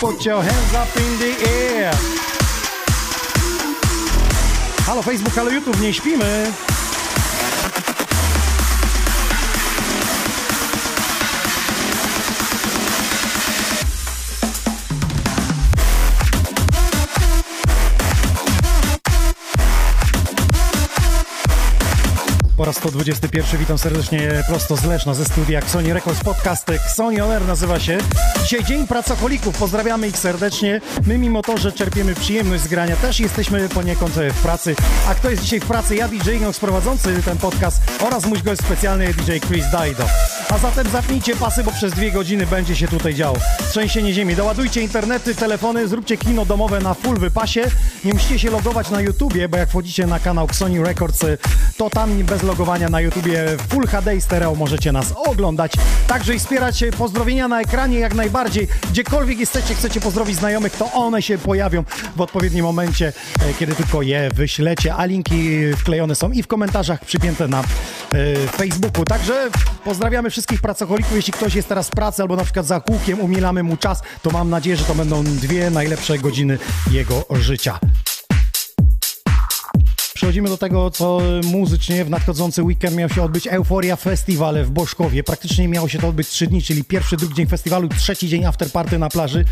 put, your hands up in the air. Halo Facebook, halo YouTube, nie śpimy. 121 witam serdecznie prosto z Leszna ze studia Sony Records Podcastek. Sony On nazywa się. Dzisiaj Dzień Pracocholików. Pozdrawiamy ich serdecznie. My mimo to, że czerpiemy przyjemność z grania, też jesteśmy poniekąd w pracy. A kto jest dzisiaj w pracy? Ja DJ Inox prowadzący ten podcast oraz mój gość specjalny DJ Chris Daido. A zatem zapnijcie pasy, bo przez dwie godziny będzie się tutaj działo. Trzęsienie ziemi. Doładujcie internety, telefony, zróbcie kino domowe na full wypasie. Nie musicie się logować na YouTubie, bo jak wchodzicie na kanał Sony Records, to tam bez logowania na YouTubie Full HD i stereo możecie nas oglądać. Także i wspierać pozdrowienia na ekranie jak najbardziej. Gdziekolwiek jesteście, chcecie pozdrowić znajomych, to one się pojawią w odpowiednim momencie, e, kiedy tylko je wyślecie, a linki wklejone są i w komentarzach przypięte na Facebooku. Także pozdrawiamy wszystkich pracocholików. Jeśli ktoś jest teraz w pracy albo na przykład za kółkiem, umilamy mu czas, to mam nadzieję, że to będą dwie najlepsze godziny jego życia. Przechodzimy do tego, co muzycznie w nadchodzący weekend miał się odbyć Euforia Festival w Boszkowie. Praktycznie miało się to odbyć trzy dni, czyli pierwszy, drugi dzień festiwalu, trzeci dzień afterparty na plaży.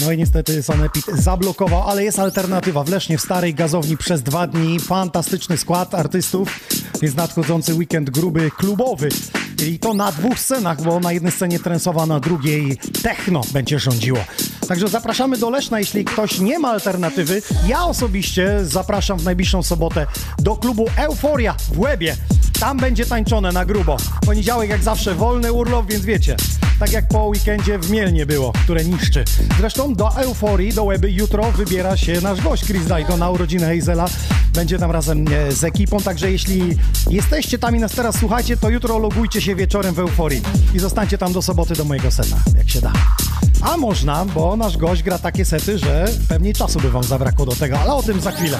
No i niestety Sanepid zablokował, ale jest alternatywa. W Lesznie, w starej gazowni przez dwa dni. Fantastyczny skład artystów. Jest nadchodzący weekend gruby klubowy. I to na dwóch scenach, bo na jednej scenie trensowa, na drugiej techno będzie rządziło. Także zapraszamy do Leszna, jeśli ktoś nie ma alternatywy. Ja osobiście zapraszam w najbliższą sobotę do klubu Euforia w Łebie. Tam będzie tańczone na grubo. Poniedziałek jak zawsze wolny urlop, więc wiecie, Tak jak po weekendzie w Mielnie było, które niszczy. Zresztą do euforii, do Łeby jutro wybiera się nasz gość Chris Dajdo na urodziny Hazela. Będzie tam razem e, z ekipą, także jeśli jesteście tam i nas teraz słuchacie, to jutro logujcie się wieczorem w euforii i zostańcie tam do soboty do mojego seta, jak się da. A można, bo nasz gość gra takie sety, że pewnie czasu by wam zabrakło do tego, ale o tym za chwilę.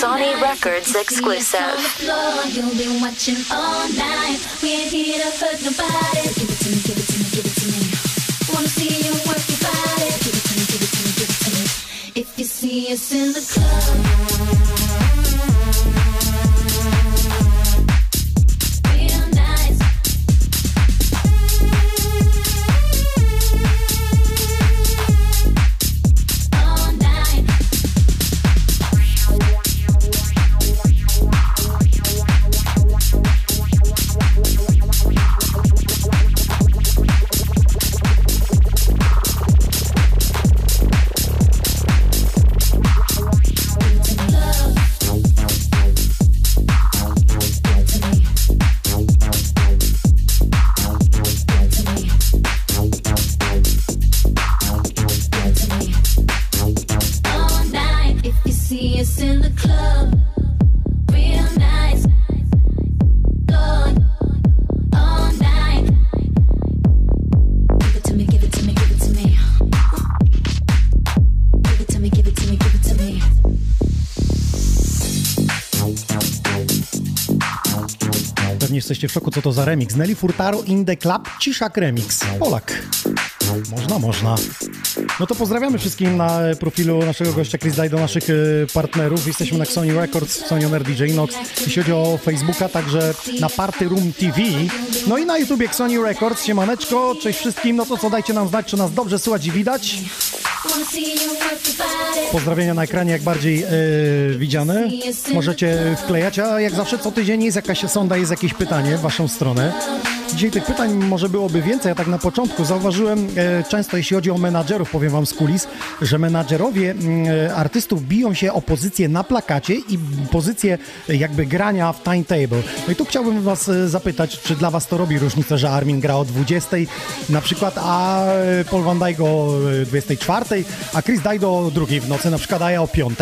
Sony Records exclusive. You'll be watching all night. We ain't here to hurt nobody. Give it to me, give it to me, give it to me. If you see us in the club. Co to za remix. Nelly Furtaro in the Club, Ciszak Remix. Polak. Można, można. No to pozdrawiamy wszystkim na profilu naszego gościa Chris Daj do naszych e, partnerów. Jesteśmy na Sony Records, Sony Oner DJ Nox. Jeśli chodzi o Facebooka, także na Party Room TV. No i na YouTubie Sony Records. Siemaneczko, cześć wszystkim. No to co, dajcie nam znać, czy nas dobrze słychać i widać. Pozdrowienia na ekranie jak bardziej e, widziane. Możecie wklejać, a jak zawsze co tydzień jest jakaś sonda, jest jakieś pytanie w waszą stronę. Dzisiaj tych pytań może byłoby więcej, ja tak na początku zauważyłem e, często, jeśli chodzi o menadżerów, powiem wam z kulis, że menadżerowie mm, e, artystów biją się o pozycję na plakacie i pozycję e, jakby grania w timetable. No i tu chciałbym was e, zapytać, czy dla was to robi różnicę, że Armin gra o 20 na przykład, a Paul Van Dyke o 24 12, a Chris Daj do drugiej w nocy, na przykład, a ja o 5.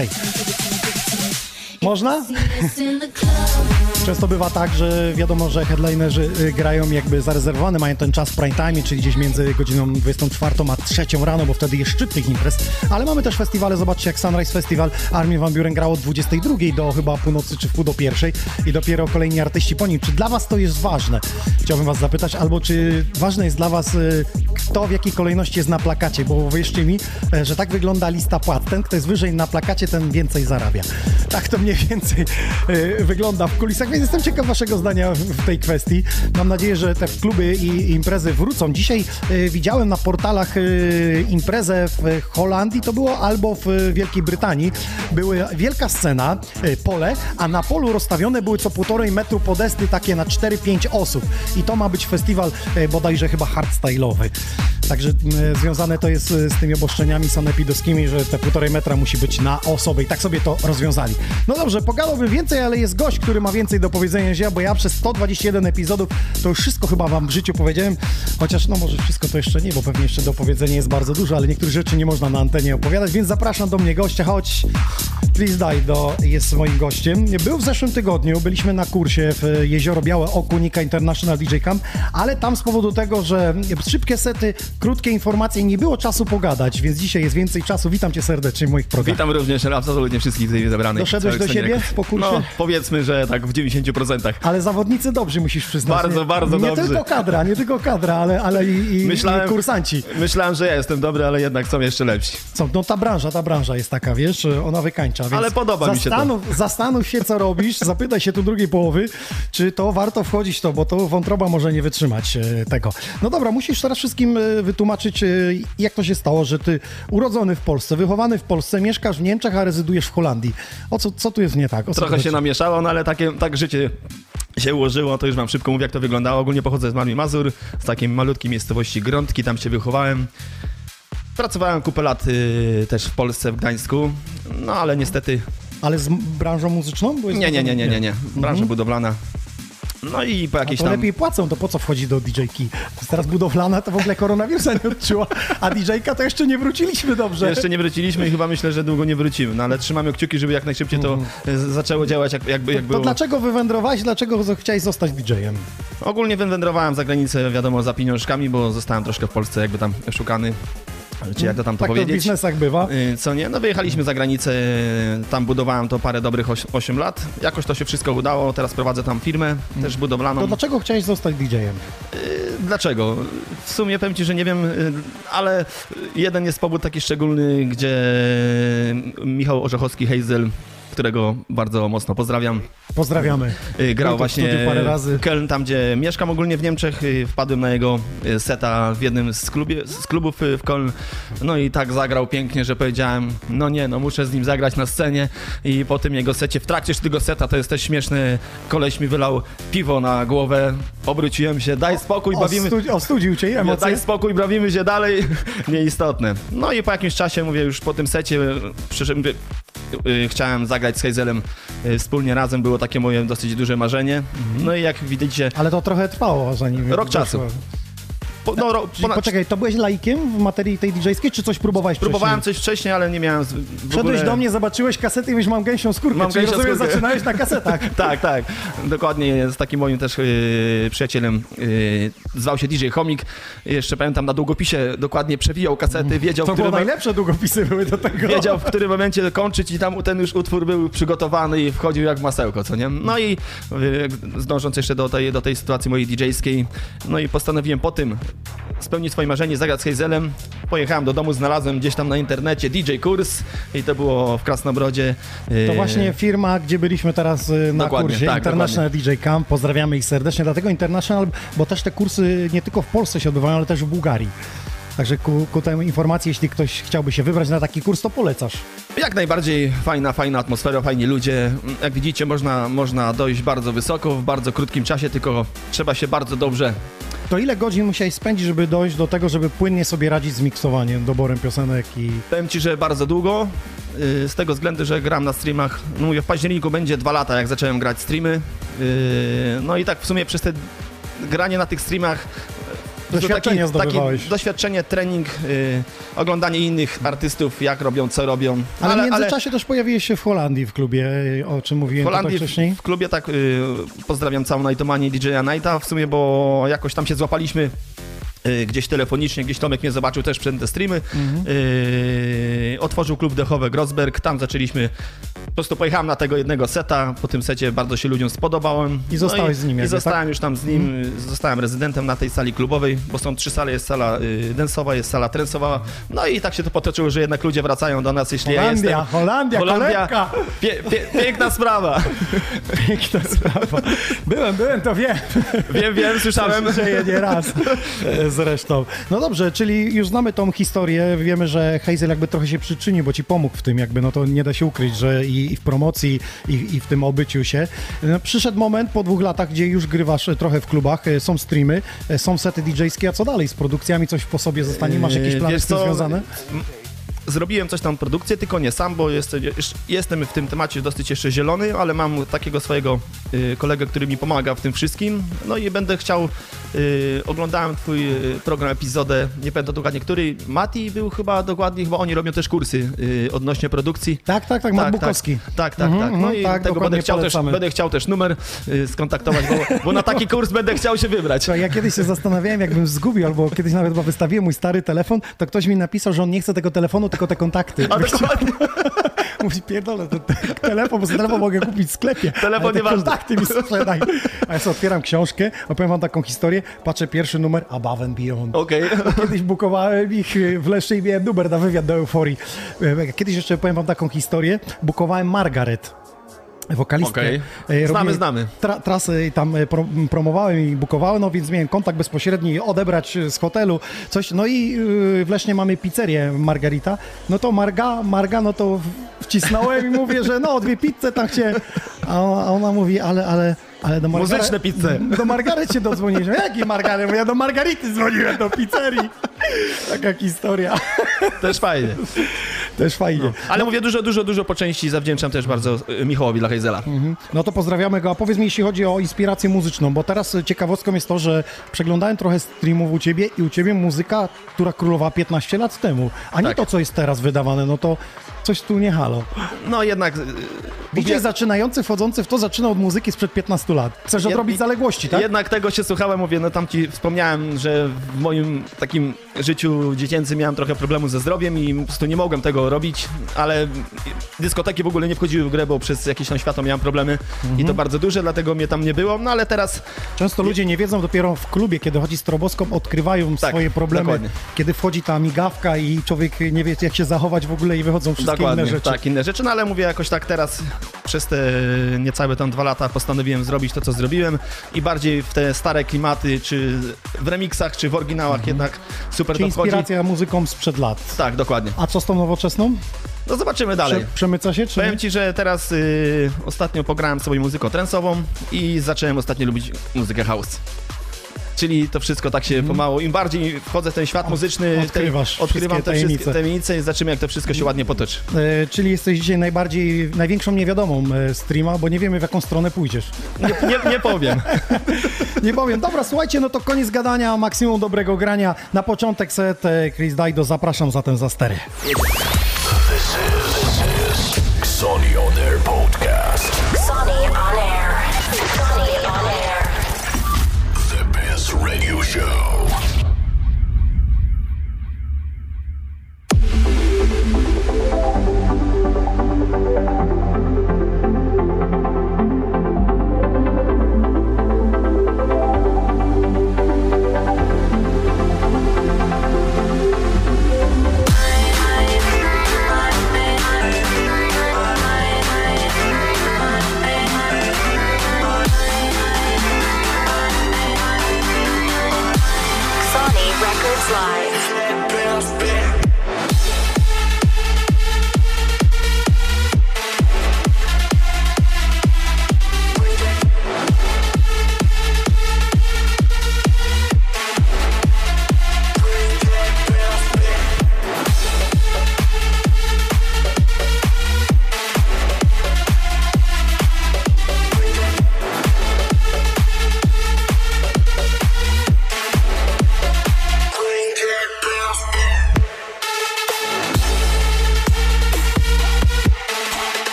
Można? Często bywa tak, że wiadomo, że headlinerzy y, grają jakby zarezerwowany, mają ten czas prime time, czyli gdzieś między godziną 24 a 3 rano, bo wtedy jest szczyt tych imprez. Ale mamy też festiwale, zobaczcie jak Sunrise Festival, Armin Van Buren grał od 22 do chyba północy czy w pół do pierwszej i dopiero kolejni artyści po nim. Czy dla was to jest ważne? Chciałbym was zapytać, albo czy ważne jest dla was y, kto w jakiej kolejności jest na plakacie, bo wierzcie mi, e, że tak wygląda lista płat. Ten, kto jest wyżej na plakacie, ten więcej zarabia. Tak to mniej więcej e, wygląda w kulisach, więc jestem ciekaw waszego zdania w- tej kwestii. Mam nadzieję, że te kluby i imprezy wrócą. Dzisiaj e, widziałem na portalach e, imprezę w Holandii, to było albo w Wielkiej Brytanii. Była wielka scena, pole, a na polu rozstawione były co półtorej metru podesty takie na 4-5 osób. I to ma być festiwal bodajże chyba hardstyle'owy. Także związane to jest z tymi obostrzeniami sanepidowskimi, że te półtorej metra musi być na osobę i tak sobie to rozwiązali. No dobrze, pogadałbym więcej, ale jest gość, który ma więcej do powiedzenia niż ja, bo ja przez 121 epizodów to już wszystko chyba wam w życiu powiedziałem, chociaż no może wszystko to jeszcze nie, bo pewnie jeszcze do powiedzenia jest bardzo dużo, ale niektórych rzeczy nie można na antenie opowiadać, więc zapraszam do mnie gościa, chodź, Please Dajdo jest moim gościem. Był w zeszłym tygodniu, byliśmy na kursie w Jezioro Białe Oku Nika International DJ Camp, ale tam z powodu tego, że szybkie sety, krótkie informacje, nie było czasu pogadać, więc dzisiaj jest więcej czasu. Witam cię serdecznie w moich programach. Witam również absolutnie wszystkich tutaj zebranych. Doszedłeś do siebie po kursie? No, powiedzmy, że tak w 90%. Ale zawodnicy dobrzy musisz przyznać. Bardzo, nie? bardzo nie dobrzy. tylko kadra, nie tylko kadra, ale, ale i, i, Myślałem- i kursanci. Myślałem, że ja jestem dobry, ale jednak są jeszcze lepsi. Co, no ta branża, ta branża jest taka, wiesz, ona wykańcza. Ale podoba mi się to. zastanów, Zastanów się, co robisz, zapytaj się tu drugiej połowy, czy to warto wchodzić w to, bo to wątroba może nie wytrzymać e, tego. No dobra, musisz teraz wszystkim e, wytłumaczyć, e, jak to się stało, że ty urodzony w Polsce, wychowany w Polsce, mieszkasz w Niemczech, a rezydujesz w Holandii. O co, co tu jest nie tak? O Trochę tu się namieszało, no ale takie, tak życie się ułożyło, to już wam szybko mówię, jak to wyglądało. Ogólnie pochodzę z Malmi Mazur, z takiej malutkiej miejscowości Grądki, tam się wychowałem. Pracowałem kupę lat y, też w Polsce, w Gdańsku, no ale niestety Ale z branżą muzyczną? Nie, nie, nie, nie, nie, nie. branża Mhm. budowlana. No i po A jakiejś to tam... lepiej płacą, to po co wchodzi do DJ-ki? To teraz budowlana, to w ogóle koronawirusa nie odczuła, a DJ-ka to jeszcze nie wróciliśmy dobrze. Jeszcze nie wróciliśmy i chyba myślę, że długo nie wrócimy, no ale trzymamy kciuki, żeby jak najszybciej to y, zaczęło działać jak, jakby, jak to było. dlaczego wywędrowałeś, dlaczego chciałeś zostać DJ-em? Ogólnie wywędrowałem za granicę, wiadomo, za pieniążkami, bo zostałem troszkę w Polsce jakby tam szukany, czy jak to tam to Tak to w powiedzieć. biznesach bywa. Y, Co nie? No wyjechaliśmy za granicę, tam budowałem to parę dobrych 8 lat. Jakoś to się wszystko udało, teraz prowadzę tam firmę, też budowlaną. To dlaczego chciałeś zostać DJ-em? Y, Dlaczego? W sumie powiem Ci, że nie wiem, y, ale jeden jest powód taki szczególny, gdzie Michał Orzechowski, Hazel, którego bardzo mocno pozdrawiam, Pozdrawiamy. y, grał właśnie parę razy. Köln, tam gdzie mieszkam ogólnie w Niemczech. y, Wpadłem na jego y, seta w jednym z, klubie, z klubów w Köln. No i tak zagrał pięknie, że powiedziałem, no nie, no muszę z nim zagrać na scenie. I po tym jego secie, w trakcie tego seta, to jest też śmieszny, koleś mi wylał piwo na głowę, obróciłem się, daj spokój, bawimy... Ostudzi, ostudził cię emocje. daj spokój, bawimy się dalej, nieistotne. No i po jakimś czasie, mówię, już po tym secie, przyszedłem, mówię, y, chciałem zagrać z Hazelem y, wspólnie razem, było takie moje dosyć duże marzenie. No i jak widzicie, Ale to trochę trwało, zanim... Rok czasu. Po, no, ro, ponad, poczekaj, to byłeś laikiem w materii tej DJ-skiej, czy coś próbowałeś próbowałem wcześniej? coś wcześniej, ale nie miałem w Wszedłeś ogóle... do mnie, zobaczyłeś kasety i mówisz, mam gęsią skórkę, Mam czyli gęsią rozumiem, skórkę. zaczynałeś na kasetach. Tak, tak. Dokładnie z takim moim też yy, przyjacielem yy, zwał się DJ Chomik. Jeszcze pamiętam na długopisie dokładnie przewijał kasety, wiedział, To w było którym, najlepsze długopisy były do tego. wiedział w którym momencie kończyć i tam ten już utwór był przygotowany i wchodził jak w masełko, co nie? No i yy, zdążąc jeszcze do tej, do tej sytuacji mojej DJ-skiej, no i postanowiłem po tym spełnić swoje marzenie, zagrać z Hazelem. Pojechałem do domu, znalazłem gdzieś tam na internecie DJ kurs i to było w Krasnobrodzie. To Yy, właśnie firma, gdzie byliśmy teraz y, na Dokładnie, kursie tak, International DJ Camp. Pozdrawiamy ich serdecznie. Dlatego International, bo też te kursy nie tylko w Polsce się odbywają, ale też w Bułgarii. Także ku, ku tej informacji, jeśli ktoś chciałby się wybrać na taki kurs, to polecasz. Jak najbardziej fajna, fajna atmosfera, fajni ludzie. Jak widzicie, można, można dojść bardzo wysoko w bardzo krótkim czasie, tylko trzeba się bardzo dobrze. To ile godzin musiałeś spędzić, żeby dojść do tego, żeby płynnie sobie radzić z miksowaniem, doborem piosenek i... Powiem ci, że bardzo długo. yy, Z tego względu, że gram na streamach. No mówię, w październiku będzie dwa lata, jak zacząłem grać streamy. Yy, No i tak w sumie przez te granie na tych streamach. Doświadczenie zdobywałeś. doświadczenie, trening, yy, oglądanie innych artystów, jak robią, co robią. Ale, w międzyczasie też pojawiłeś się w Holandii w klubie, o czym mówiłem W Holandii wcześniej. w, klubie tak y, pozdrawiam całą Nightomanię DJ-a Nighta w sumie, bo jakoś tam się złapaliśmy y, gdzieś telefonicznie, gdzieś Tomek mnie zobaczył też przed te streamy. Mhm. Y, otworzył klub dechowy Grossberg, tam zaczęliśmy po prostu pojechałem na tego jednego seta, po tym secie bardzo się ludziom spodobałem. I zostałeś no z nim I jakby, zostałem tak? już tam z nim, y, zostałem rezydentem na tej sali klubowej, bo są trzy sale, jest sala y, densowa, jest sala trensowa. No i tak się to potoczyło, że jednak ludzie wracają do nas, jeśli Holandia, ja jestem... Holandia, kolebka. Pie, pie, piękna sprawa. Piękna sprawa. Byłem, byłem, to wiem. Wiem, wiem, słyszałem. Dzieje nie raz zresztą. No dobrze, czyli już znamy tą historię, wiemy, że Hazel jakby trochę się przyczynił, bo ci pomógł w tym jakby, no to nie da się ukryć, że i, i w promocji, i, i w tym obyciu się. No, przyszedł moment po dwóch latach, gdzie już grywasz e, trochę w klubach, e, są streamy, e, są sety DJ-skie, a co dalej z produkcjami? Coś po sobie zostanie? Masz jakieś Yy, plany wiesz z tym co, związane? Zrobiłem coś tam produkcję, tylko nie sam, bo jestem, jestem w tym temacie dosyć jeszcze zielony, ale mam takiego swojego y, kolegę, który mi pomaga w tym wszystkim. No i będę chciał, y, oglądałem twój y, program, epizodę, nie pamiętam dokładnie który, Mati był chyba dokładnie, chyba oni robią też kursy y, odnośnie produkcji. Tak, tak, tak, Matt Bukowski. Tak, tak, Mhm, tak. No mhm, i tak, tego będę chciał, też, będę chciał też numer skontaktować, bo, bo na taki kurs będę chciał się wybrać. Ja kiedyś się zastanawiałem, jakbym zgubił, albo kiedyś nawet chyba wystawiłem mój stary telefon, to ktoś mi napisał, że on nie chce tego telefonu, tylko te kontakty. A dokładnie. Mówi, pierdolę, to, to telefon, bo telefon mogę kupić w sklepie. Telefon nieważny. kontakty mi sprzedaj. A ja sobie otwieram książkę, opowiem wam taką historię, patrzę pierwszy numer, Above and Beyond. Okej. Kiedyś bukowałem ich w Leszczy i miałem numer na wywiad do Euforii. Kiedyś jeszcze powiem wam taką historię, bukowałem Margaret. Wokalistkę. Okej. E, Znamy, znamy. Tra, trasy tam e, pro, promowałem i bukowałem, no więc miałem kontakt bezpośredni, odebrać z hotelu coś. No i yy, w Lesznie mamy pizzerię Margarita. No to Marga, Marga, no to wcisnąłem i mówię, że no dwie pizze tam chciałem. A ona mówi, ale, ale Ale do Margaret... Muzyczne pizze. Do Margaret się dodzwoniłeś. No Jaki Margaret? Bo ja do Margarity dzwoniłem, do pizzerii. Taka historia. Też fajnie. Też fajnie. Ale mówię, dużo, dużo, dużo po części zawdzięczam też bardzo y, Michałowi dla Hejzela. No to pozdrawiamy go. A powiedz mi, jeśli chodzi o inspirację muzyczną, bo teraz ciekawostką jest to, że przeglądałem trochę streamów u ciebie i u ciebie muzyka, która królowała 15 lat temu, a nie Tak. to, co jest teraz wydawane, no to coś tu nie halo. No jednak... y, DJ mówię- zaczynający, wchodzący w to, zaczynał od muzyki sprzed 15 lat. Chcesz Jed- odrobić zaległości, tak? Jednak tego się słuchałem, mówię, no tam ci wspomniałem, że w moim takim życiu dziecięcym miałem trochę problemu ze zdrowiem i po prostu nie mogłem tego robić, ale dyskoteki w ogóle nie wchodziły w grę, bo przez jakieś tam światło miałem problemy i Mhm. to bardzo duże, dlatego mnie tam nie było, no ale teraz Często ludzie nie wiedzą, dopiero w klubie, kiedy chodzi stroboskop, odkrywają Tak, swoje problemy. dokładnie. Kiedy wchodzi ta migawka i człowiek nie wie, jak się zachować w ogóle i wychodzą wszystkie dokładnie, inne rzeczy. tak, inne rzeczy, no ale mówię jakoś tak teraz przez te niecałe tam dwa lata postanowiłem zrobić to, co zrobiłem i bardziej w te stare klimaty, czy w remixach, czy w oryginałach jednak super Czyli to wchodzi. inspiracja muzyką sprzed lat. Tak, dokładnie. A co z tą nowoczesną? No zobaczymy dalej. Prze- przemyca się, czy Powiem ci, że teraz y, ostatnio pograłem sobie muzyką trensową i zacząłem ostatnio lubić muzykę house. Czyli to wszystko tak się pomału. Im bardziej wchodzę w ten świat muzyczny, Mhm. Odkrywasz tej, odkrywam te wszystkie tajemnice. tajemnice i zobaczymy, jak to wszystko się ładnie potoczy. E, czyli jesteś dzisiaj najbardziej, największą niewiadomą e, streama, bo nie wiemy w jaką stronę pójdziesz. Nie, nie, nie powiem. Nie powiem. Dobra, słuchajcie, no to koniec gadania, maksimum dobrego grania. Na początek set e, Chris Daido, zapraszam zatem za stery.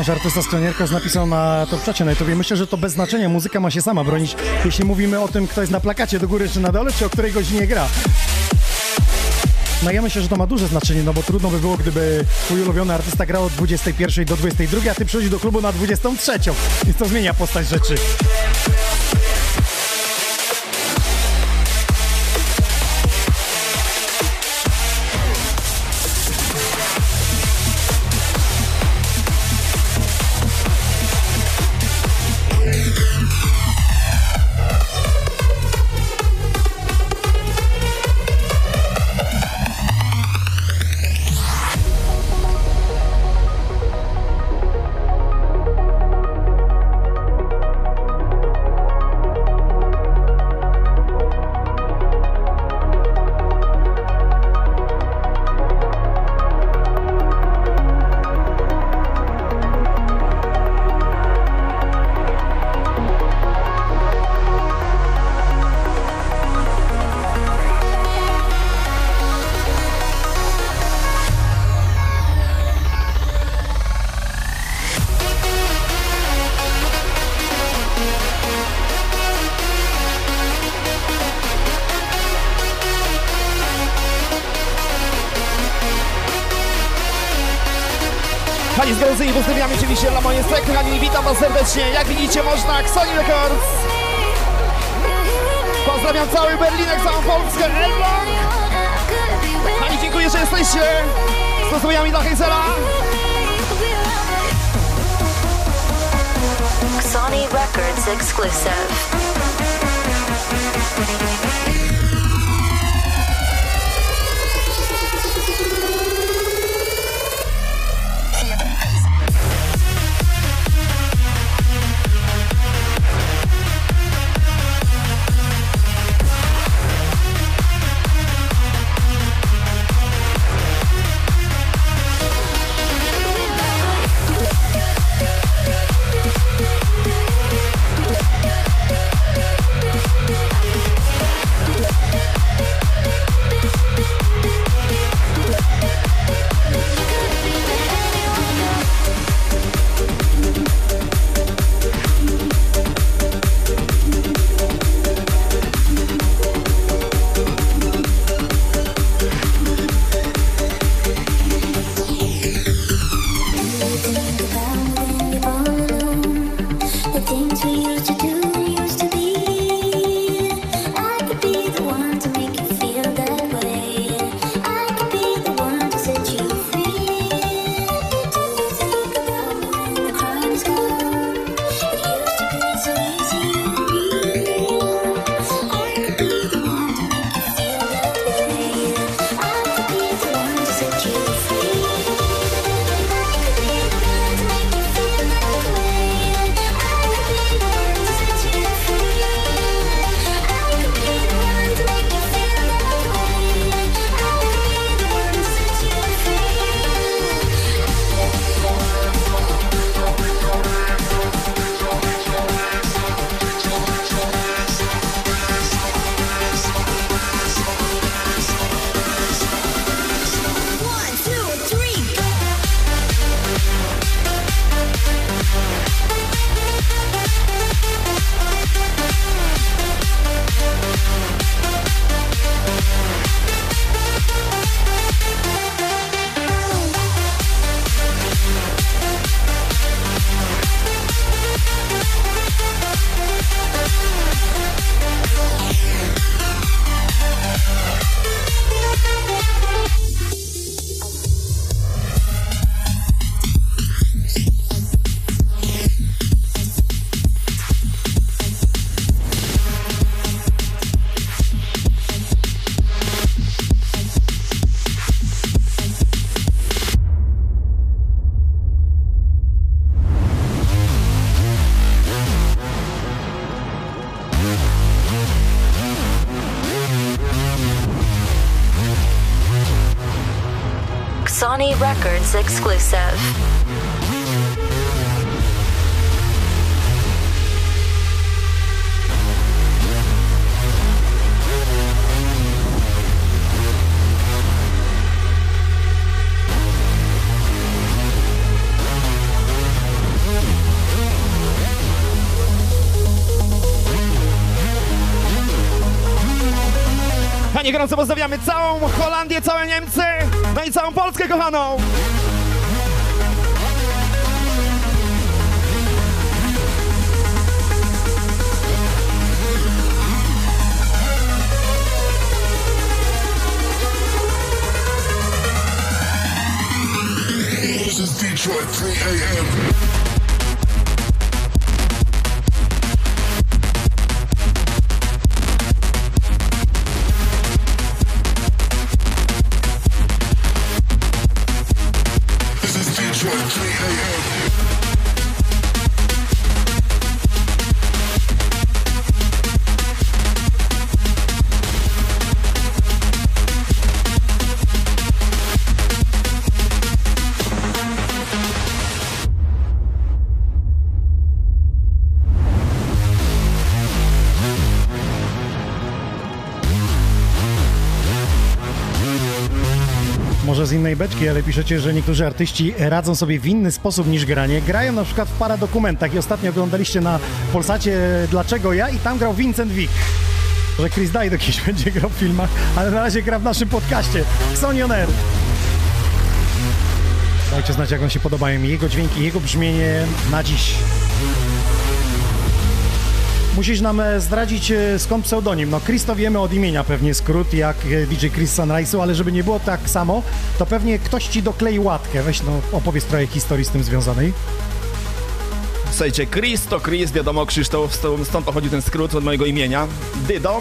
Brejnasz, artysta Sklanierkarz, napisał na to czacie na YouTube. Myślę, że to bez znaczenia. Muzyka ma się sama bronić, jeśli mówimy o tym, kto jest na plakacie do góry czy na dole, czy o której godzinie gra. No ja myślę, że to ma duże znaczenie, no bo trudno by było, gdyby twój ulubiony artysta grał od 21 do 22, a ty przychodzisz do klubu na 23. Więc to zmienia postać rzeczy. Serdecznie. Jak widzicie można Records exclusive. Panie gorąco pozdrawiamy całą Holandię, całe Niemcy, no i całą Polskę kochaną. Detroit 3 a.m. Może ale piszecie, że niektórzy artyści radzą sobie w inny sposób niż granie. Grają na przykład w paradokumentach i ostatnio oglądaliście na Polsacie Dlaczego ja i tam grał Vincent Wick. Że Chris Dyke kiedyś będzie grał w filmach, ale na razie gra w naszym podcaście. Xonion Air. Dajcie znać, jak wam się podobają jego dźwięki, jego brzmienie na dziś. Musisz nam e, zdradzić e, skąd pseudonim. No Chris to wiemy od imienia pewnie skrót jak e, DJ Chris Sunrise'u, ale żeby nie było tak samo, to pewnie ktoś ci doklei łatkę. Weź no opowiedz trochę historii z tym związanej. Słuchajcie, Chris to Chris, wiadomo, Krzysztof, stąd pochodzi ten skrót od mojego imienia. Dydo.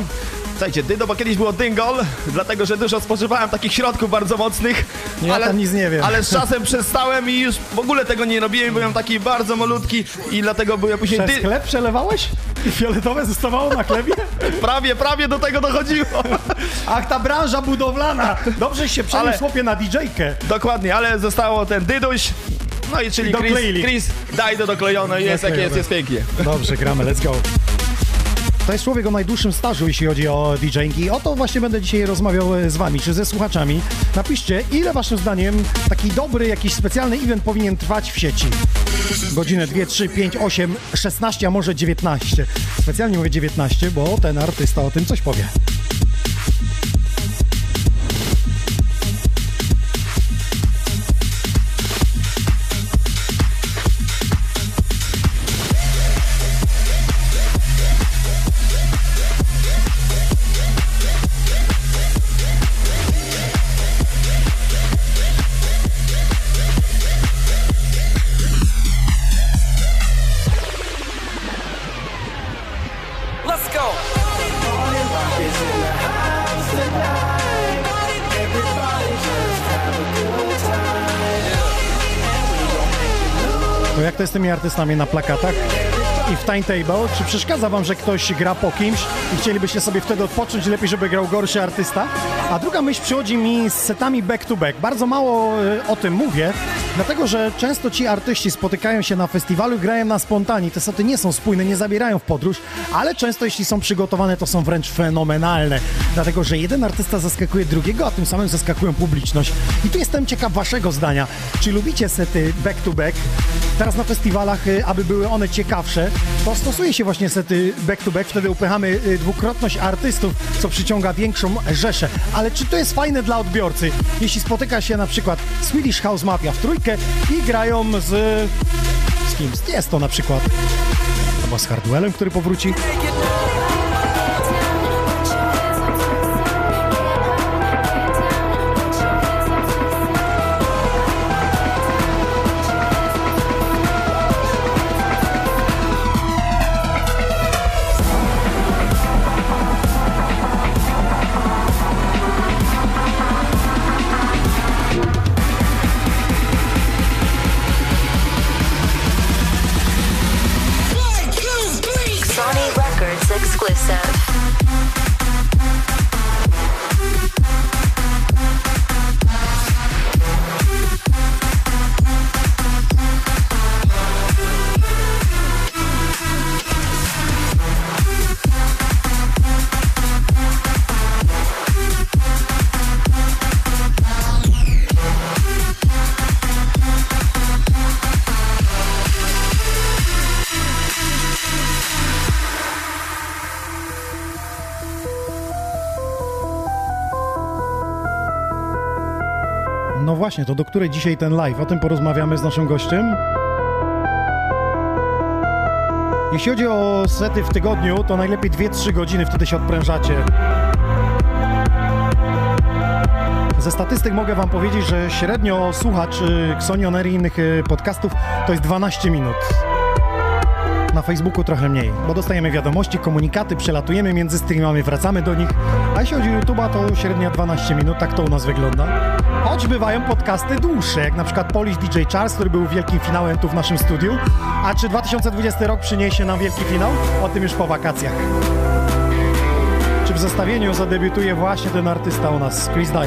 Słuchajcie, Dydo, bo kiedyś było Dyngol, dlatego że dużo spożywałem takich środków bardzo mocnych. Ja tam nic nie wiem. Ale z czasem przestałem i już w ogóle tego nie robiłem, byłem taki bardzo malutki i dlatego byłem później Przez dy... chleb przelewałeś? I fioletowe zostawało na chlebie? Prawie, prawie do tego dochodziło. Ach, ta branża budowlana! Dobrze się przeniósł Ale- chłopie na DJ-kę. Dokładnie, ale zostało ten Dyduś, no i czyli Chris. Chris, daj do doklejone, jest jak jest, jest pięknie. Dobrze, gramy, let's go. To jest człowiek o najdłuższym stażu, jeśli chodzi o DJ-ki. O to właśnie będę dzisiaj rozmawiał e, z wami, czy ze słuchaczami. Napiszcie, ile waszym zdaniem taki dobry, jakiś specjalny event powinien trwać w sieci? Godzinę 2, 3, 5, 8, 16, a może 19. Specjalnie mówię 19, bo ten artysta o tym coś powie. Artystami na plakatach i w timetable? Czy przeszkadza wam, że ktoś gra po kimś i chcielibyście sobie wtedy odpocząć, lepiej, żeby grał gorszy artysta? A druga myśl przychodzi mi z setami back to back. Bardzo mało y, o tym mówię, dlatego że często ci artyści spotykają się na festiwalu i grają na spontanie. Te sety nie są spójne, nie zabierają w podróż, ale często jeśli są przygotowane, to są wręcz fenomenalne. Dlatego, że jeden artysta zaskakuje drugiego, a tym samym zaskakują publiczność. I tu jestem ciekaw waszego zdania. Czy lubicie sety back to back? Teraz na festiwalach, y, aby były one ciekawsze, to stosuje się właśnie sety back to back, wtedy upychamy y, dwukrotność artystów, co przyciąga większą rzeszę. Ale czy to jest fajne dla odbiorcy? Jeśli spotyka się na przykład Swedish House Mafia w trójkę i grają z... z kim? Z Tiesto na przykład. Albo z Hardwellem, który powróci. Właśnie, to do której dzisiaj ten live? O tym porozmawiamy z naszym gościem. Jeśli chodzi o sety w tygodniu, to najlepiej 2-3 godziny, wtedy się odprężacie. Ze statystyk mogę wam powiedzieć, że średnio słuchacz y, Xonion i innych y, podcastów to jest 12 minut. Na Facebooku trochę mniej, bo dostajemy wiadomości, komunikaty, przelatujemy między streamami, wracamy do nich. A jeśli chodzi o YouTube'a, to średnia 12 minut, tak to u nas wygląda. Choć bywają podcasty dłuższe, jak na przykład Polish DJ Charles, który był wielkim finałem tu w naszym studiu. A czy 2020 rok przyniesie nam wielki finał? O tym już po wakacjach. Czy w zestawieniu zadebiutuje właśnie ten artysta u nas, Chris Dio?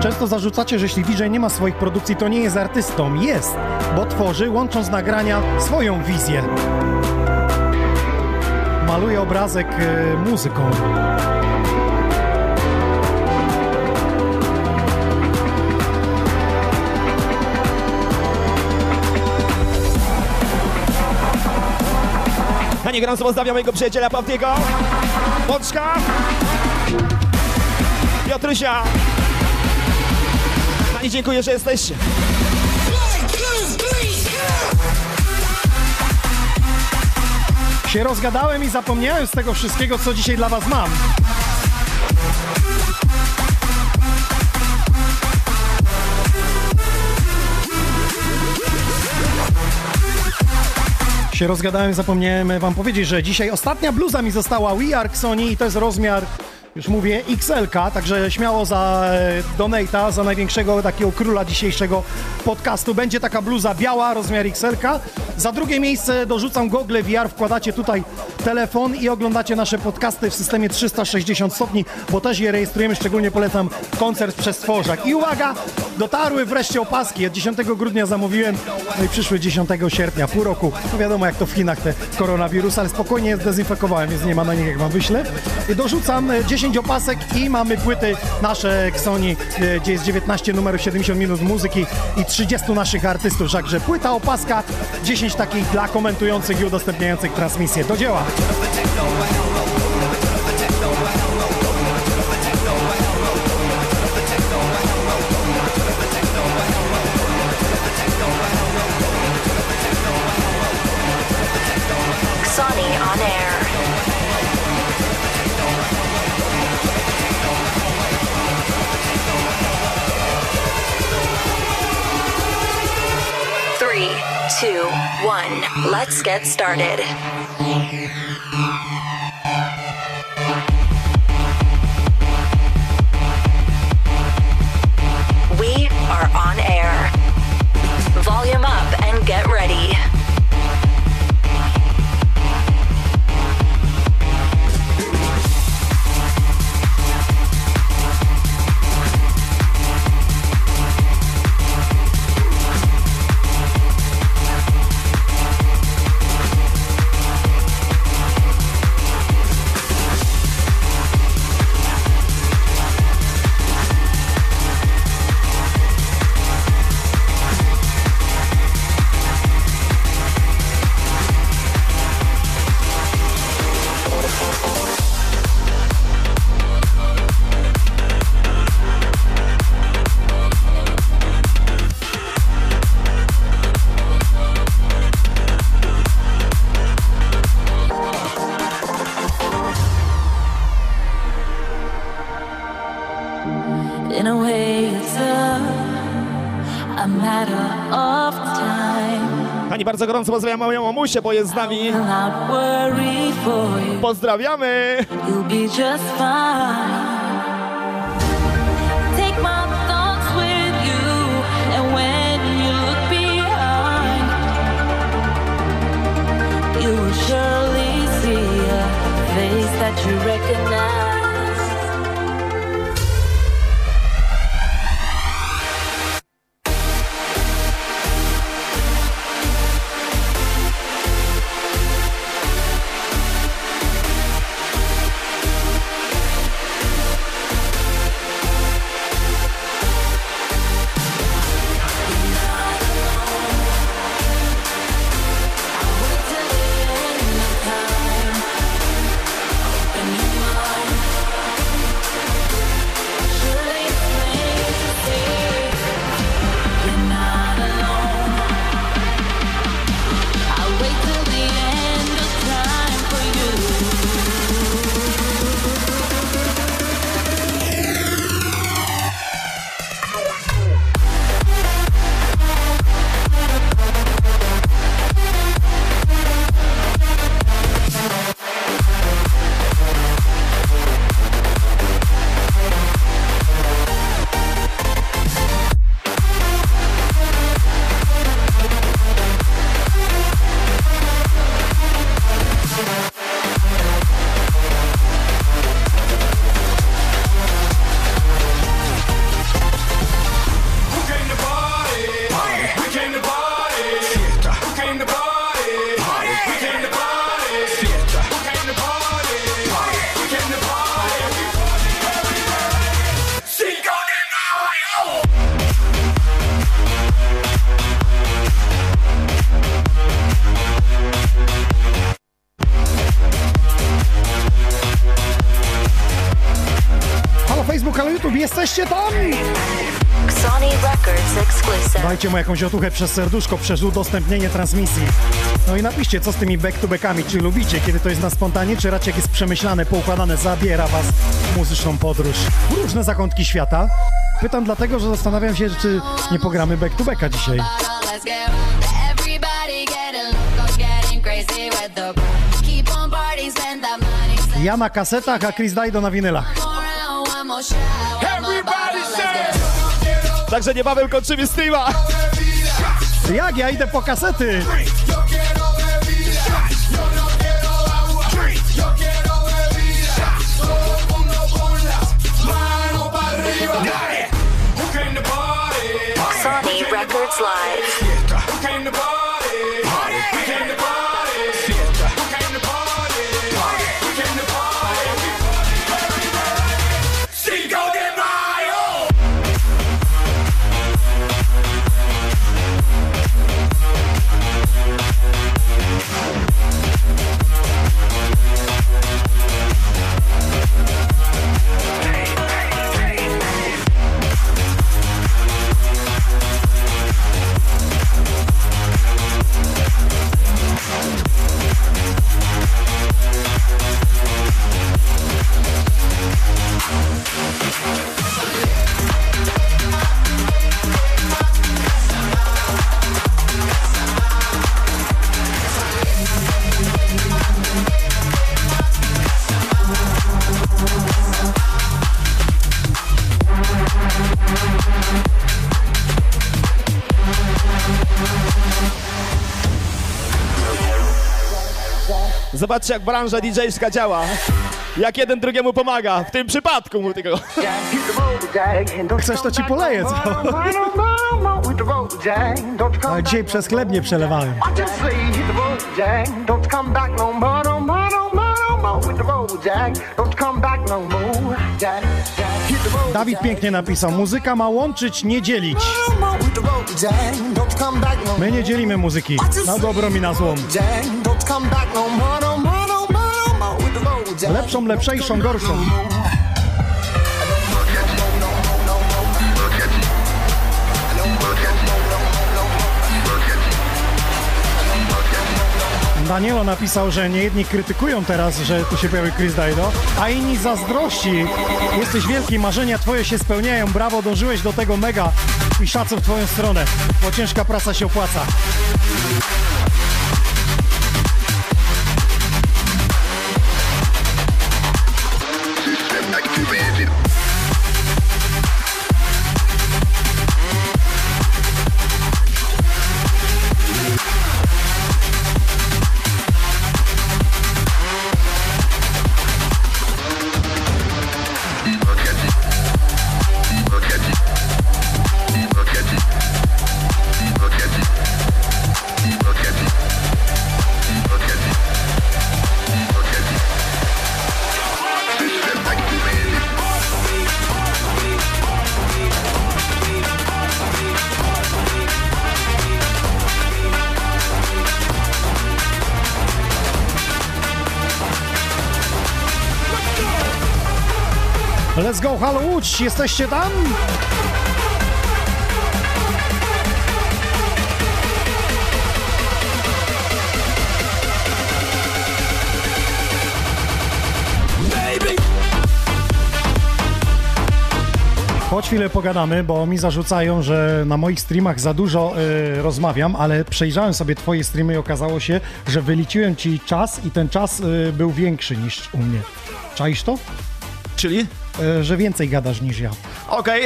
Często zarzucacie, że jeśli DJ nie ma swoich produkcji, to nie jest artystą. Jest, bo tworzy, łącząc nagrania, swoją wizję. Maluje obrazek e, muzyką. Ja nie gorąco pozdrawiam mojego przyjaciela Pawtiego, Pączka, Piotrusia, Kochani, dziękuję, że jesteście. Się rozgadałem i zapomniałem z tego wszystkiego, co dzisiaj dla was mam. Się rozgadałem, zapomniałem wam powiedzieć, że dzisiaj ostatnia bluza mi została We Are Sony i to jest rozmiar, już mówię, XL-ka, także śmiało za e, donata, za największego takiego króla dzisiejszego podcastu. Będzie taka bluza biała, rozmiar XL-ka. Za drugie miejsce dorzucam gogle VR, wkładacie tutaj telefon i oglądacie nasze podcasty w systemie 360 stopni, bo też je rejestrujemy, szczególnie polecam koncert przez Tworzak. I uwaga, dotarły wreszcie opaski. Ja 10 grudnia zamówiłem, no i przyszły 10 sierpnia, pół roku. No wiadomo jak to w Chinach te koronawirus, ale spokojnie je zdezynfekowałem, więc nie ma na nich jak wam wyślę. I dorzucam e, 10 opasek i mamy płyty nasze Sony, e, gdzie jest 19 numerów, 70 minut muzyki i 30 naszych artystów. Także płyta, opaska, 10 takich dla komentujących i udostępniających transmisję. Do dzieła! One. Let's get started. Bardzo gorąco pozdrawiam moją mamusię, bo jest z nami. You. Pozdrawiamy! You'll be mu jakąś otuchę przez serduszko, przez udostępnienie transmisji. No i napiszcie, co z tymi back-to-backami. Czy lubicie, kiedy to jest na spontanie, czy raczej jak jest przemyślane, poukładane, zabiera was w muzyczną podróż w różne zakątki świata? Pytam dlatego, że zastanawiam się, czy nie pogramy back-to-backa dzisiaj. Ja na kasetach, a Chris Dajdo na winylach. Także niebawem kończymy streama. Jak ja idę po kasety? Sony Records Live. Zobaczcie, jak branża DJ-ska działa. Jak jeden drugiemu pomaga. W tym przypadku mu tylko. Chcesz, to ci poleję, co? A dzisiaj przez chleb nie przelewałem. Dawid pięknie napisał, muzyka ma łączyć, nie dzielić. My nie dzielimy muzyki, na dobro i na złom. Lepszą, lepszejszą, gorszą. Danielo napisał, że niejedni krytykują teraz, że tu się pojawił Chris Daido, a inni zazdrości. Jesteś wielki, marzenia twoje się spełniają, brawo, dążyłeś do tego mega i szacun w twoją stronę, bo ciężka praca się opłaca. Łódź, jesteście tam? Chodź chwilę pogadamy, bo mi zarzucają, że na moich streamach za dużo y, rozmawiam, ale przejrzałem sobie twoje streamy i okazało się, że wyliczyłem ci czas i ten czas y, był większy niż u mnie. Czaisz to? Czyli? Y, że więcej gadasz niż ja. Okej.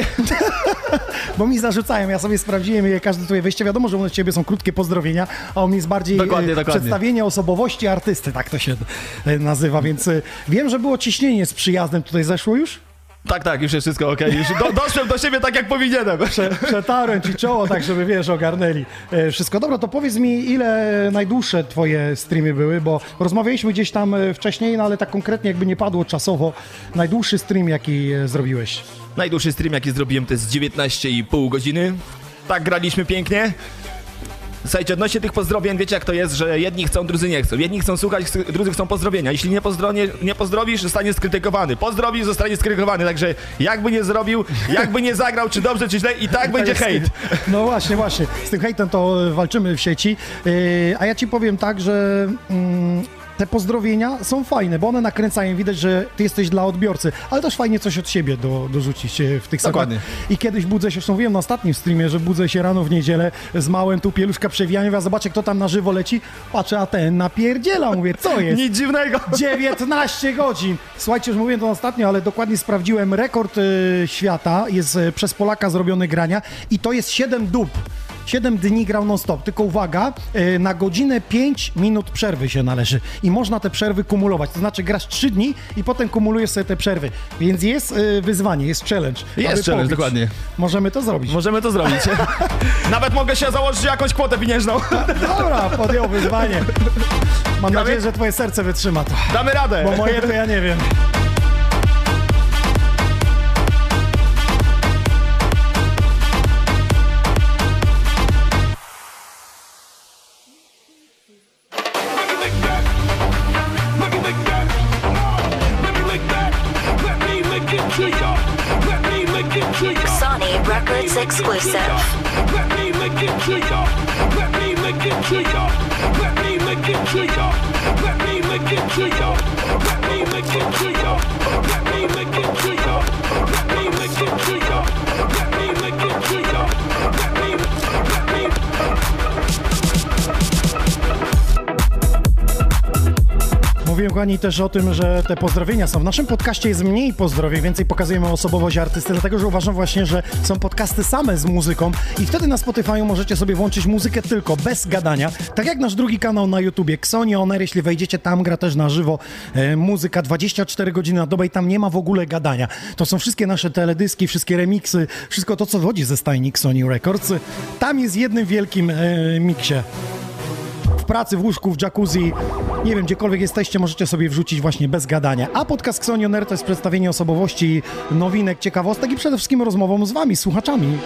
Bo mi zarzucają, ja sobie sprawdziłem je każde twoje wejście. Wiadomo, że u ciebie są krótkie pozdrowienia, a mnie jest bardziej Dokładnie, e, dokładnie. przedstawienie osobowości artysty, tak to się e, nazywa, więc e, wiem, że było ciśnienie z przyjazdem tutaj zeszło już. Tak, tak, już jest wszystko okej. Już do, doszłem do siebie tak, jak powinienem. Prze, przetarłem ci czoło, tak żeby wiesz, ogarnęli. E, wszystko dobra, to powiedz mi, ile najdłuższe twoje streamy były, bo rozmawialiśmy gdzieś tam e, wcześniej, no ale tak konkretnie jakby nie padło czasowo. Najdłuższy stream, jaki e, zrobiłeś. Najdłuższy stream, jaki zrobiłem, to jest 19,5 godziny. Tak graliśmy pięknie. Słuchajcie, odnośnie tych pozdrowień, wiecie jak to jest, że jedni chcą, drudzy nie chcą. Jedni chcą słuchać, ch- drudzy chcą pozdrowienia. Jeśli nie, pozdrowie, nie pozdrowisz, zostanie skrytykowany. Pozdrowisz, zostanie skrytykowany. Także jakby nie zrobił, jakby nie zagrał, czy dobrze, czy źle, i tak będzie jest- hejt. No właśnie, właśnie. Z tym hejtem to walczymy w sieci. Yy, a ja ci powiem tak, że mm, te pozdrowienia są fajne, bo one nakręcają. Widać, że ty jesteś dla odbiorcy, ale też fajnie coś od siebie do, dorzucić e, w tych Dokładnie. I kiedyś budzę się, zresztą mówiłem na ostatnim streamie, że budzę się rano w niedzielę z małem tu pieluszka przewijania, ja zobaczę kto tam na żywo leci, patrzę, a ten napierdziela, mówię, co jest? Nic dziwnego. 19 godzin. Słuchajcie, już mówiłem to ostatnio, ale dokładnie sprawdziłem. Rekord y, świata jest y, przez Polaka zrobiony grania i to jest 7 dób. 7 dni grał non-stop. Tylko uwaga, y, na godzinę 5 minut przerwy się należy. I można te przerwy kumulować. To znaczy grasz 3 dni i potem kumulujesz sobie te przerwy. Więc jest y, wyzwanie, jest challenge. Jest challenge, pobić. dokładnie. Możemy to zrobić. Możemy to zrobić. Nawet mogę się założyć jakąś kwotę pieniężną. Dobra, podjął wyzwanie. Mam nadzieję, że twoje serce wytrzyma to. Damy radę. Bo moje to ja nie wiem. New York. Mówiłem kochani też o tym, że te pozdrowienia są. W naszym podcaście jest mniej pozdrowień, więcej pokazujemy osobowość artysty, dlatego że uważam właśnie, że są podcasty same z muzyką i wtedy na Spotify możecie sobie włączyć muzykę tylko, bez gadania. Tak jak nasz drugi kanał na YouTubie, Xoni Oner, jeśli wejdziecie tam, gra też na żywo e, muzyka 24 godziny na dobę i tam nie ma w ogóle gadania. To są wszystkie nasze teledyski, wszystkie remiksy, wszystko to, co wchodzi ze stajni Sony Records. Tam jest jednym wielkim e, miksie pracy, w łóżku, w jacuzzi, nie wiem, gdziekolwiek jesteście, możecie sobie wrzucić właśnie bez gadania. A podcast Xonioner to jest przedstawienie osobowości, nowinek, ciekawostek i przede wszystkim rozmową z wami, słuchaczami.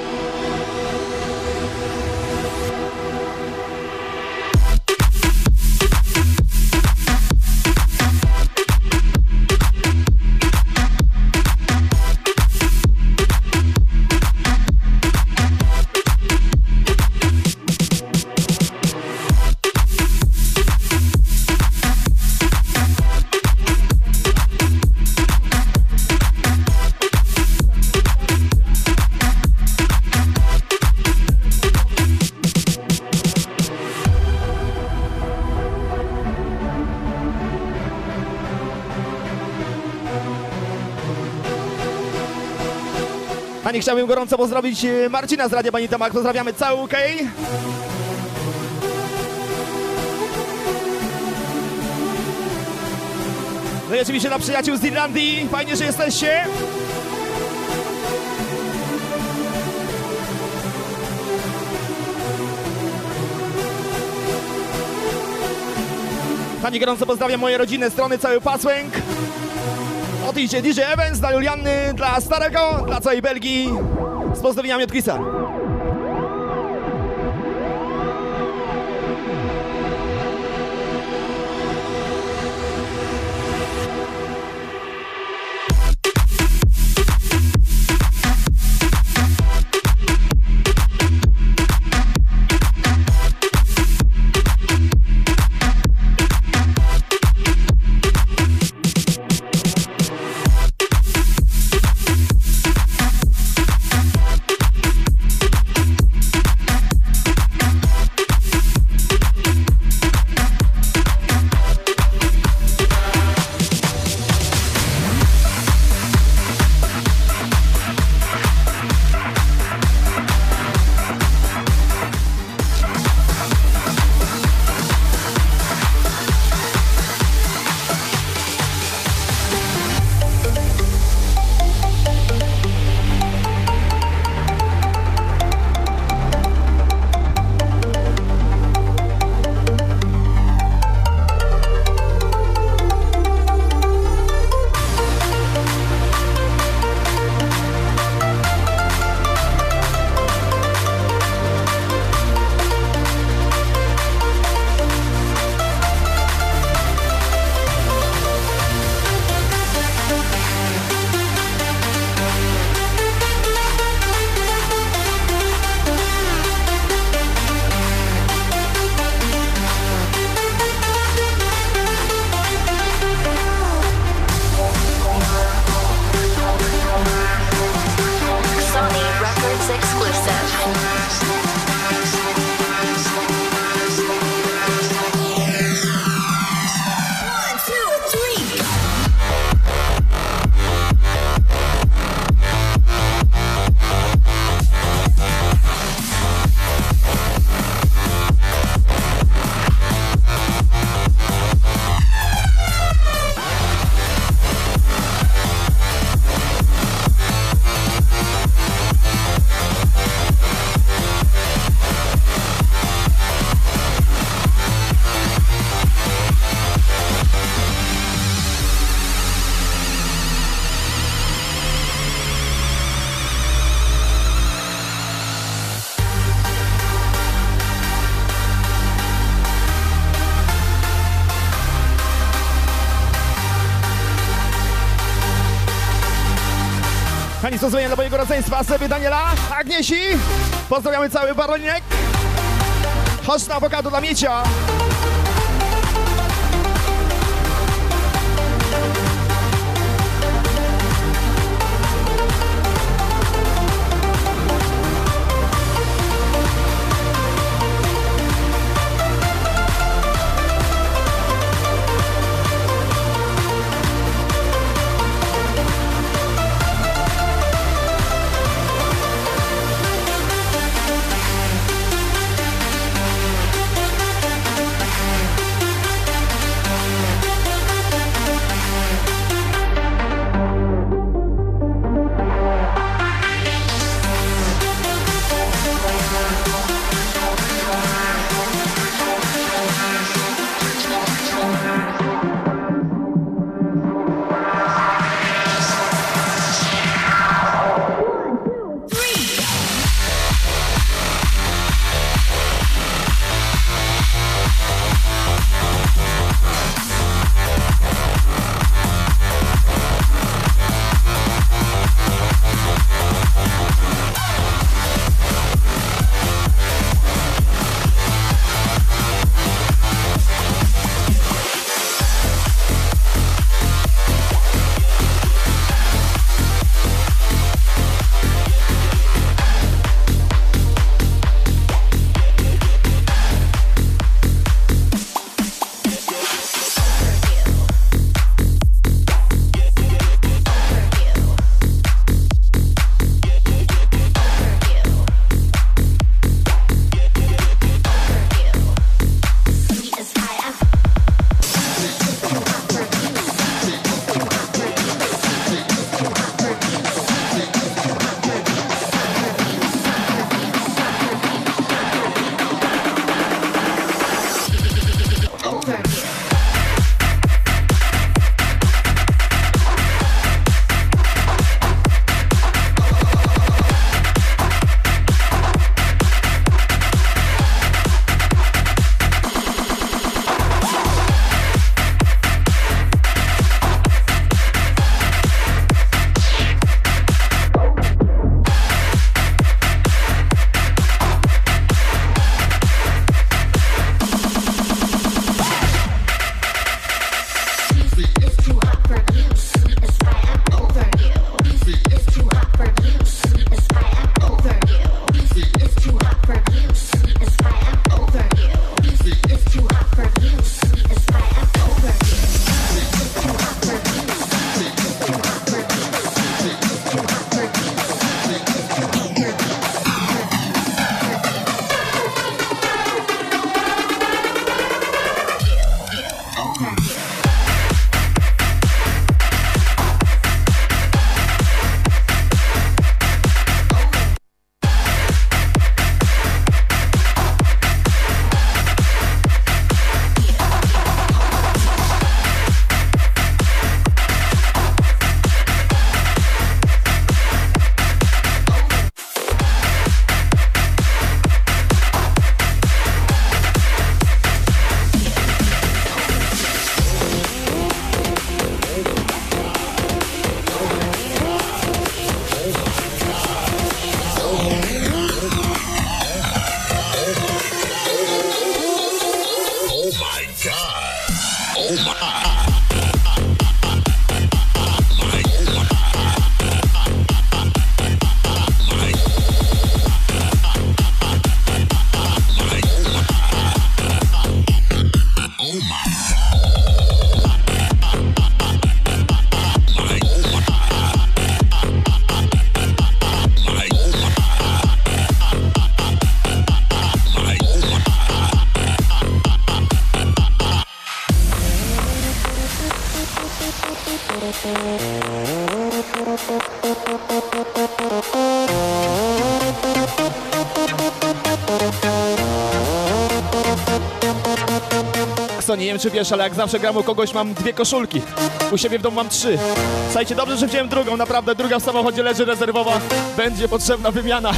Chciałbym gorąco pozdrowić e, Marcina z Radia Banita Max. Pozdrawiamy cały UK. No i oczywiście dla przyjaciół z Irlandii. Fajnie, że jesteście. Pani gorąco pozdrawiam moje rodziny, strony cały Pasłęk. Idzie DJ Evans dla Julianny, dla Starego, dla całej Belgii. Z pozdrowieniami od Chrisa. that pozdrowienia dla mojego rodzeństwa, Seby, Daniela, Agniesi. Pozdrawiamy cały Baroniek. Chodź na awokado dla Miecia. Wiem czy wiesz, ale jak zawsze gram u kogoś mam dwie koszulki. U siebie w domu mam trzy. Słuchajcie, dobrze, że wziąłem drugą, naprawdę druga w samochodzie leży rezerwowa. Będzie potrzebna wymiana.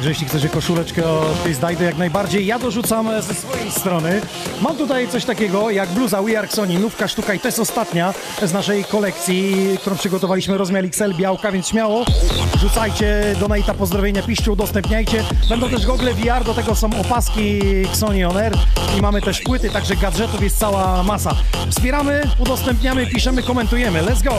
Także jeśli chcecie koszuleczkę od Dajdy, jak najbardziej. Ja dorzucam e, ze swojej strony. Mam tutaj coś takiego jak bluza We Are Sony, nówka sztuka i to jest ostatnia z naszej kolekcji, którą przygotowaliśmy, rozmiar XL, białka, więc śmiało rzucajcie donate'a, pozdrowienia, piszcie, udostępniajcie. Będą też gogle VR, do tego są opaski Sony On Air i mamy też płyty, także gadżetów jest cała masa. Wspieramy, udostępniamy, piszemy, komentujemy. Let's go!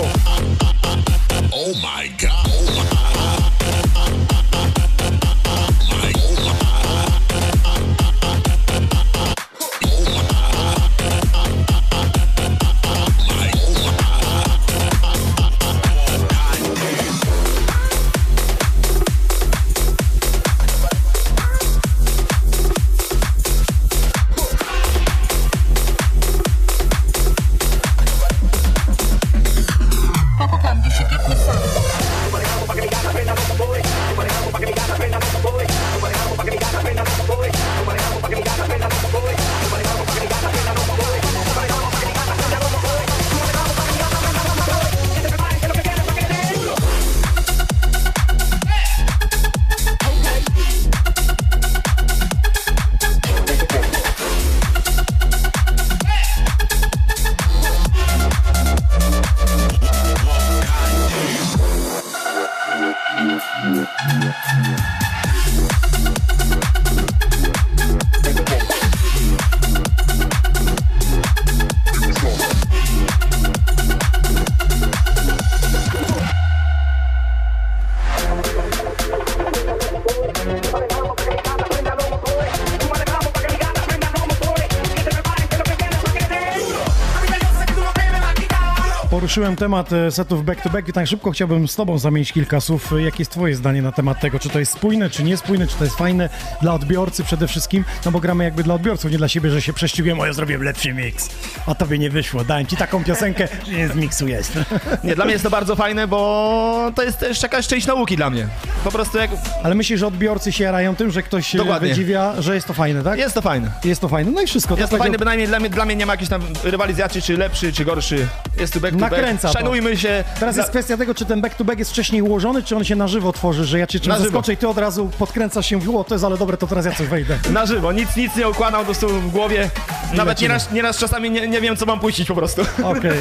Poruszyłem temat e, setów back-to-back i tak szybko chciałbym z Tobą zamienić kilka słów. Jakie jest Twoje zdanie na temat tego? Czy to jest spójne, czy niespójne, czy to jest fajne dla odbiorcy przede wszystkim? No bo gramy jakby dla odbiorców, nie dla siebie, że się prześcigłem, o ja zrobiłem lepszy mix. A Tobie nie wyszło, dałem Ci taką piosenkę, że nie zmiksujesz. Nie, dla mnie jest to bardzo fajne, bo to jest też jakaś część nauki dla mnie. Po prostu jak... Ale myślisz, że odbiorcy się jarają tym, że ktoś się Dokładnie. wydziwia, że jest to fajne, tak? Jest to fajne. Jest to fajne. No i wszystko. Jest to tak fajne, jak- bynajmniej dla mnie, dla mnie nie ma jakiejś tam rywalizacji, czy lepszy, czy gorszy. Jest tu back to Nakręca back. to. Szanujmy się. Teraz jest kwestia tego, czy ten back-to-back jest wcześniej ułożony, czy on się na żywo tworzy, że ja cię czym Na żywo. zaskoczę i ty od razu podkręcasz się, mówił, o to jest ale dobre, to teraz ja coś wejdę. Na żywo, nic, nic nie układam po prostu w głowie. Nawet nieraz, nieraz czasami nie, nie wiem, co mam puścić po prostu. Okej.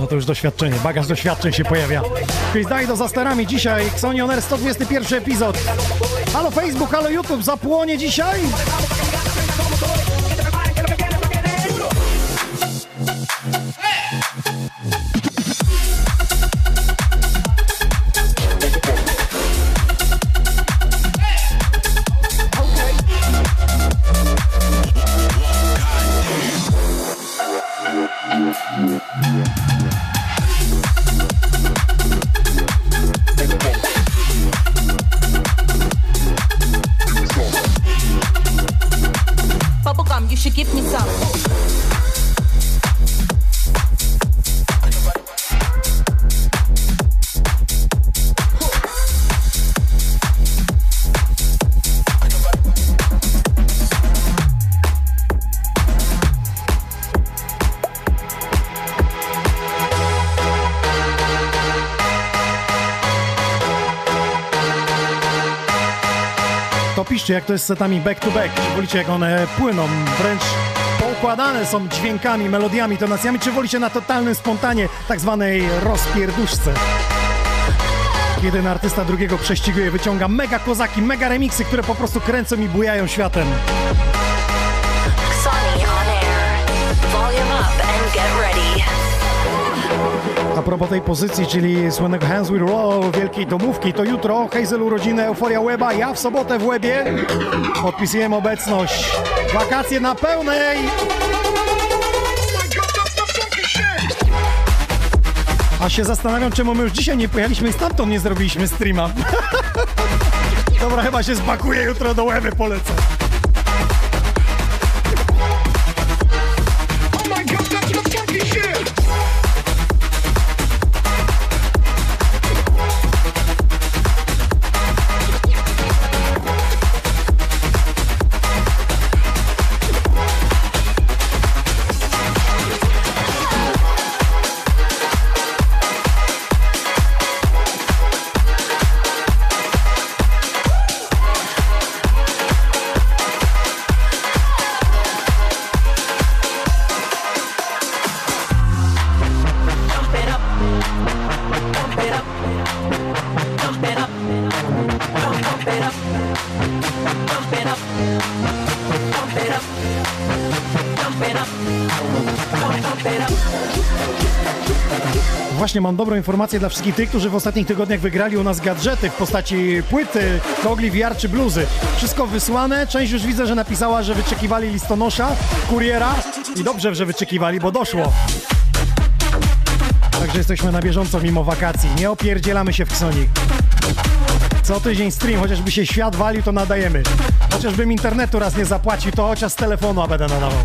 No to już doświadczenie, bagaż doświadczeń się pojawia. Chris Dajdo za sterami dzisiaj, Xonion Air 121 epizod. Halo Facebook, halo YouTube, zapłonie dzisiaj? Bubblegum, To piszcie, jak to jest z setami back-to-back. Czy wolicie, jak one płyną, wręcz poukładane są dźwiękami, melodiami, tonacjami, czy wolicie na totalnym spontanie, tak zwanej rozpierduszce? Jeden artysta drugiego prześciguje, wyciąga mega kozaki, mega remiksy, które po prostu kręcą i bujają światem. Sony on air. Volume up and get ready. A propos tej pozycji, czyli słynnego Hands Will Roll, wielkiej domówki, to jutro Hazel urodziny, Euforia Weba, ja w sobotę w Łebie podpisujemy obecność. Wakacje na pełnej! A się zastanawiam, czemu my już dzisiaj nie pojechaliśmy i stamtąd nie zrobiliśmy streama. Dobra, chyba się zbakuję, jutro do Łeby polecę. Właśnie mam dobrą informację dla wszystkich tych, którzy w ostatnich tygodniach wygrali u nas gadżety w postaci płyty, gogli, VR czy bluzy. Wszystko wysłane. Część już widzę, że napisała, że wyczekiwali listonosza, kuriera i dobrze, że wyczekiwali, bo doszło. Także jesteśmy na bieżąco mimo wakacji. Nie opierdzielamy się w Ksoni. Co tydzień stream, chociażby się świat walił, to nadajemy. Chociażbym internetu raz nie zapłacił, to chociaż z telefonu a będę nadawał.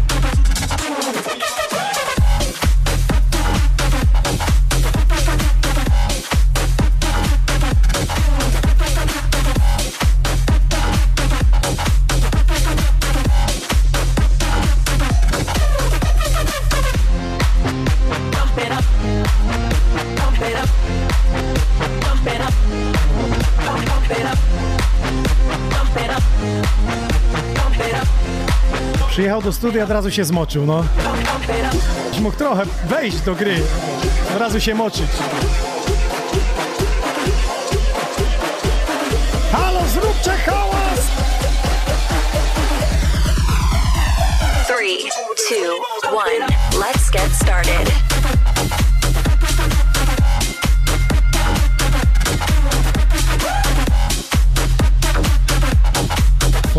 Przyjechał do studia, od razu się zmoczył, no. Mógł trochę wejść do gry, od razu się moczyć. Halo, zróbcie hałas! Three, two, one. Let's get started.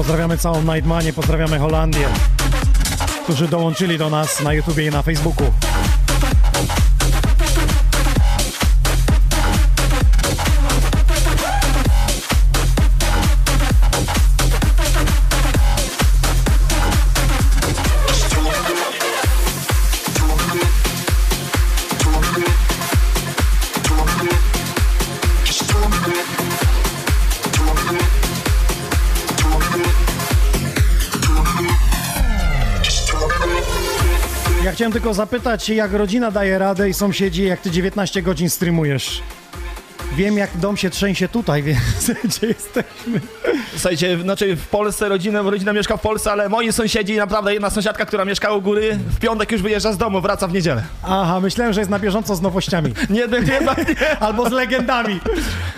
Pozdrawiamy całą Nightmanię, pozdrawiamy Holandię, którzy dołączyli do nas na YouTubie i na Facebooku. Tylko zapytać, jak rodzina daje radę i sąsiedzi, jak ty 19 godzin streamujesz. Wiem, jak dom się trzęsie tutaj, więc gdzie jesteśmy. Słuchajcie, znaczy w Polsce rodzina, rodzina mieszka w Polsce, ale moi sąsiedzi, naprawdę jedna sąsiadka, która mieszkała u góry, w piątek już wyjeżdża z domu, wraca w niedzielę. Aha, myślałem, że jest na bieżąco z nowościami. Nie, nie, nie. Albo z legendami.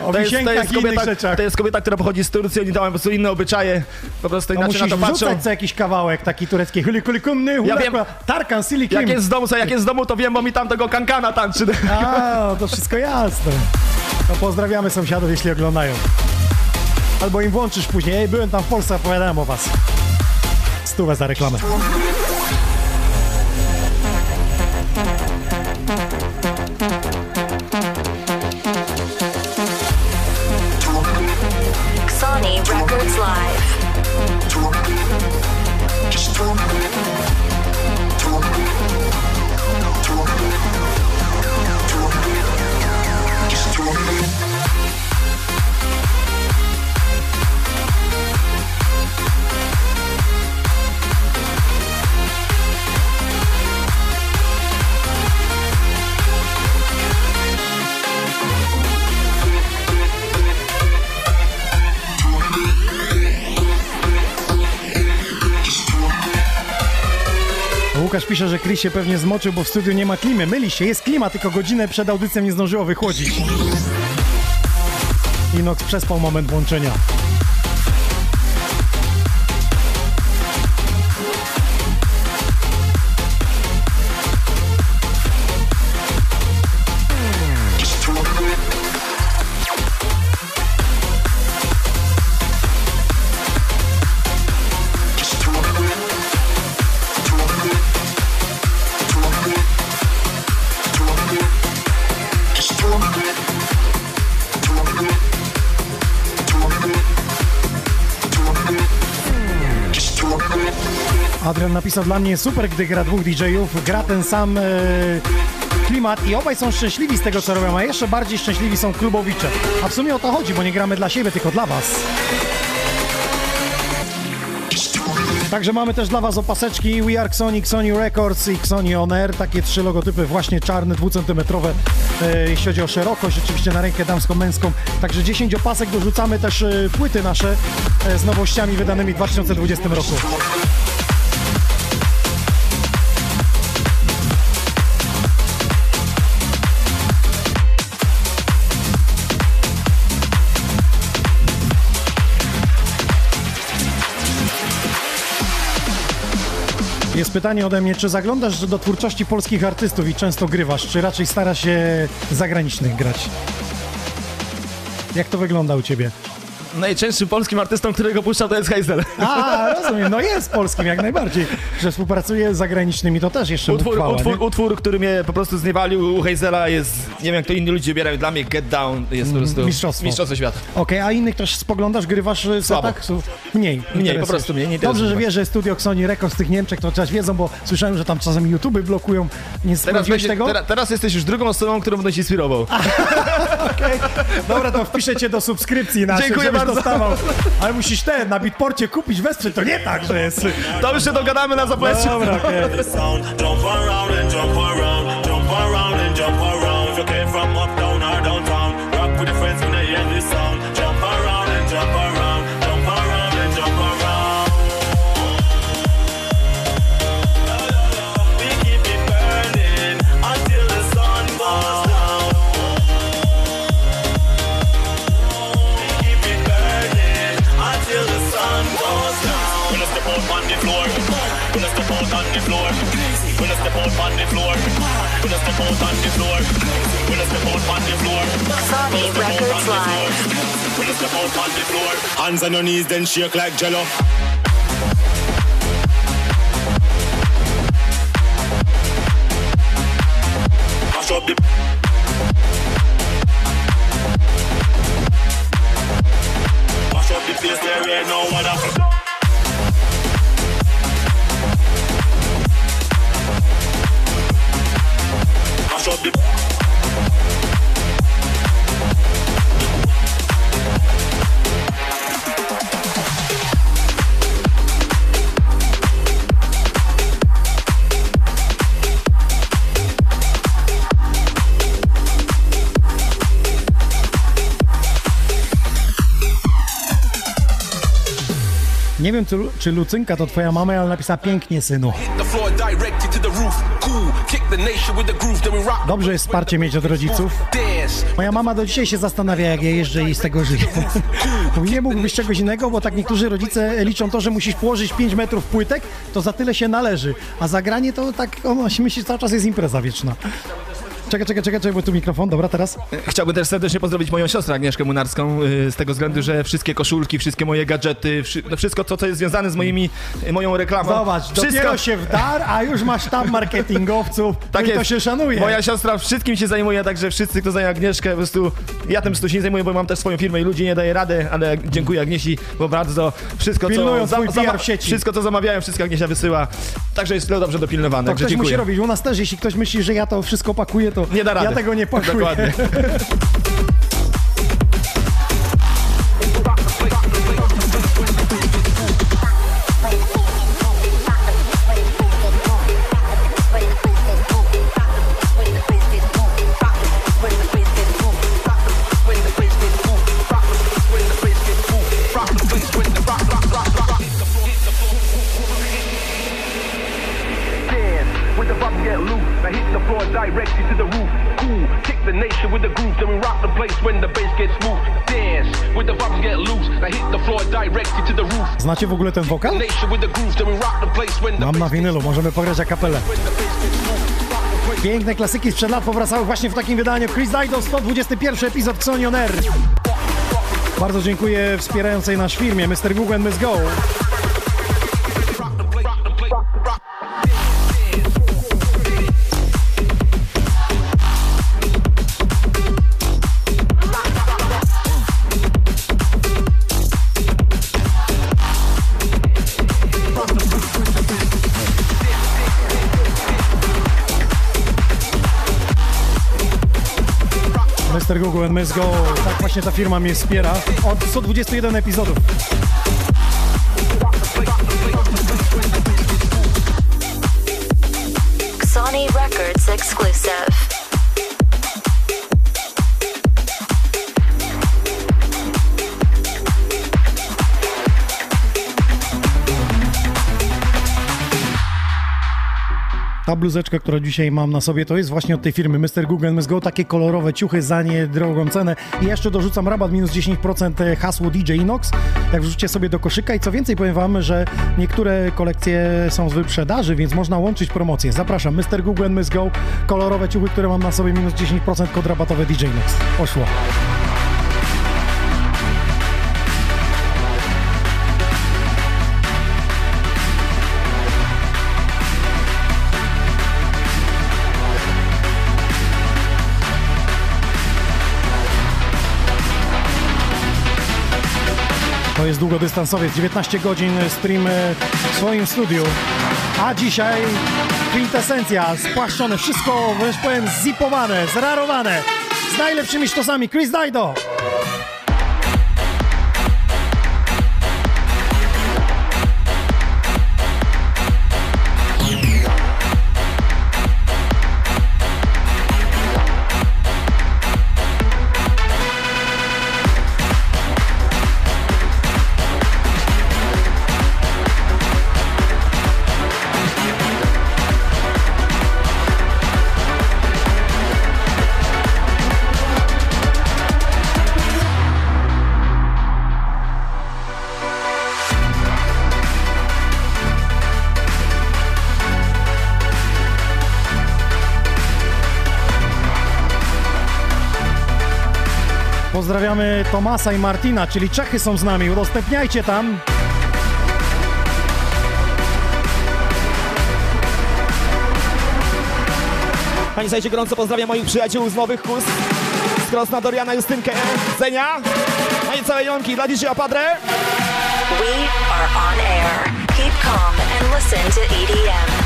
O To jest, to, jest kobieta, rzeczach. to jest kobieta, która pochodzi z Turcji, oni tam mają po prostu inne obyczaje, po prostu inaczej musisz na to patrzą. co jakiś kawałek taki turecki. Huli kuli kumny, Ja wiem. Tarkan, Sili Kim. Jak jest z domu, co, jak jest z domu, to wiem, bo mi tam tego kankana tańczy. A, to wszystko jasne. To pozdrawiamy sąsiadów, jeśli oglądają. Albo im włączysz później. Ej, byłem tam w Polsce, opowiadałem o was. Stówę za reklamę. Łukasz pisze, że Chris się pewnie zmoczył, bo w studiu nie ma klimy. Myli się, jest klima, tylko godzinę przed audycją nie zdążyło wychłodzić. Inox przespał moment włączenia. Napisał dla mnie super, gdy gra dwóch DJ-ów, gra ten sam e, klimat i obaj są szczęśliwi z tego, co robią, a jeszcze bardziej szczęśliwi są klubowicze. A w sumie o to chodzi, bo nie gramy dla siebie, tylko dla was. Także mamy też dla was opaseczki We Are Xoni, Xoni Records i Xoni On Air, takie trzy logotypy właśnie czarne, dwucentymetrowe, e, jeśli chodzi o szerokość, oczywiście na rękę damską, męską. Także 10 opasek, dorzucamy też e, płyty nasze e, z nowościami wydanymi w 2020 roku. Jest pytanie ode mnie, czy zaglądasz do twórczości polskich artystów i często grywasz, czy raczej starasz się zagranicznych grać? Jak to wygląda u ciebie? Najczęstszym polskim artystą, którego puszczał, to jest Hazel. A, rozumiem, no jest polskim jak najbardziej, że współpracuje z zagranicznymi, to też jeszcze Utwór, utwór, nie? utwór, który mnie po prostu zniewalił u Hazela jest, nie wiem jak to inni ludzie wybierają, dla mnie Get Down jest po prostu mistrzostwo. mistrzostwo świata. Okej, a innych też spoglądasz, grywasz w Słabo. setach? Su- Mniej. po prostu mniej, nie Dobrze, że wiesz, że studio Sony Records w tych Niemczech to też wiedzą, bo słyszałem, że tam czasami YouTube blokują. Nie Teraz, będzie, tego? teraz, teraz jesteś już drugą osobą, którą będę się inspirował. Okej. Dobra, to wpiszę cię do subskrypcji naszej, Dziękuję bardzo. dostawał. Ale musisz te na Bitporcie kupić, wesprzeć, to nie tak, że jest... To już się dogadamy na zapleczu. Dobra, okej. Floor, when I step out on the floor, when I step out on the floor. Sony Records Live. When I step out on the floor, hands on your knees, then shake like jello. Mash up the Nie wiem, czy, Lucynka to twoja mama, ale napisała pięknie, synu. Dobrze jest wsparcie mieć od rodziców. Moja mama do dzisiaj się zastanawia, jak ja jeżdżę i z tego żyję. Nie mógłbyś czegoś innego, bo tak niektórzy rodzice liczą to, że musisz położyć 5 metrów płytek, to za tyle się należy. A zagranie to tak, ona się myśli, cały czas jest impreza wieczna. Czekaj, czekaj, czekaj, czekaj, bo tu mikrofon, dobra, teraz. Chciałbym też serdecznie pozdrowić moją siostrę Agnieszkę Munarską y, z tego względu, że wszystkie koszulki, wszystkie moje gadżety, no wszystko to, co jest związane z moimi, y, moją reklamą. Zobacz, wszystko, dopiero się wdar, a już masz sztab marketingowców, tak i to się szanuje. Moja siostra wszystkim się zajmuje, także wszyscy, kto znają Agnieszkę, po prostu ja tym się nie zajmuję, bo mam też swoją firmę i ludzi nie daję rady, ale dziękuję Agniesi, bo bardzo wszystko, Pilnują co, w sieci. wszystko, co zamawiają, wszystko Agniesia wysyła, także jest dobrze dopilnowane, To także ktoś musi dziękuję. robić. U nas też, jeśli ktoś myśli, że ja to wszystko pakuję, to Nie da rady. ja tego nie pakuję. Dokładnie. Znacie w ogóle ten wokal? Mam na winylu, możemy pograć a kapelę. when the bass gets smooth. Rock the place. Piękne klasyki sprzed lat powracały właśnie w takim wydaniu. Chris Dido, 121 epizod Xoni On Air. Bardzo dziękuję wspierającej nasz firmie Mr. Google and Miss Go. Mr. Google and Miss Go. Tak właśnie ta firma mnie wspiera od 121 epizodów. Ta bluzeczka, którą dzisiaj mam na sobie, to jest właśnie od tej firmy Mr. Google Must Go. Takie kolorowe ciuchy za niedrogą cenę. I jeszcze dorzucam rabat minus 10% e, hasło DJ Inox. Jak wrzucicie sobie do koszyka i co więcej powiem wam, że niektóre kolekcje są z wyprzedaży, więc można łączyć promocje. Zapraszam, Mr. Google Must Go. Kolorowe ciuchy, które mam na sobie minus 10% kod rabatowy DJ Inox. Poszło. Jest długodystansowiec, 19 godzin stream e, w swoim studiu. A dzisiaj kwintesencja, spłaszczone, wszystko, wręcz powiem, zipowane, zrarowane. Z najlepszymi sztosami, Chris Dido. Pozdrawiamy Tomasa i Martina, czyli Czechy są z nami. Udostępniajcie tam. Pani Zajcie, gorąco pozdrawiam moich przyjaciół z Nowych Kus. Z Krosna, Doriana, Justynkę, Zenia. I całej Jonki dla DJ Padre. We are on air. Keep calm and listen to EDM.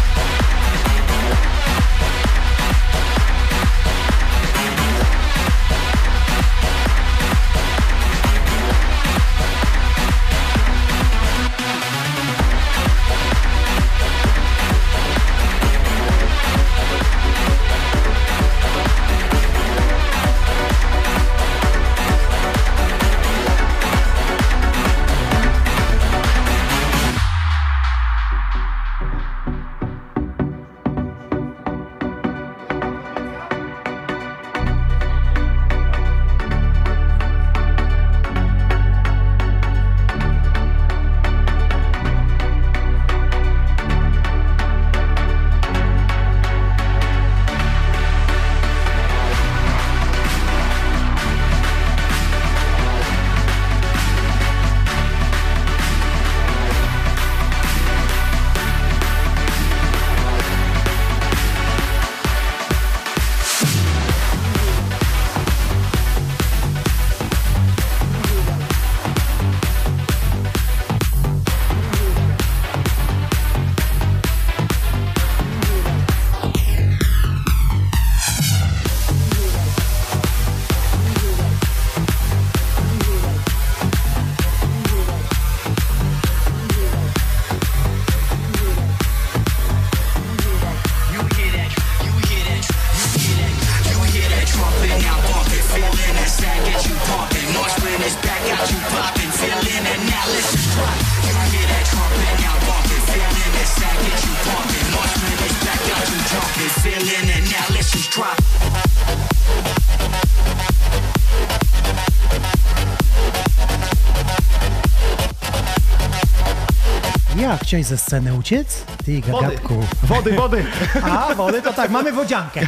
Chciałeś ze sceny uciec? Ty, gagatku. Wody, wody. A, wody to tak, mamy wodziankę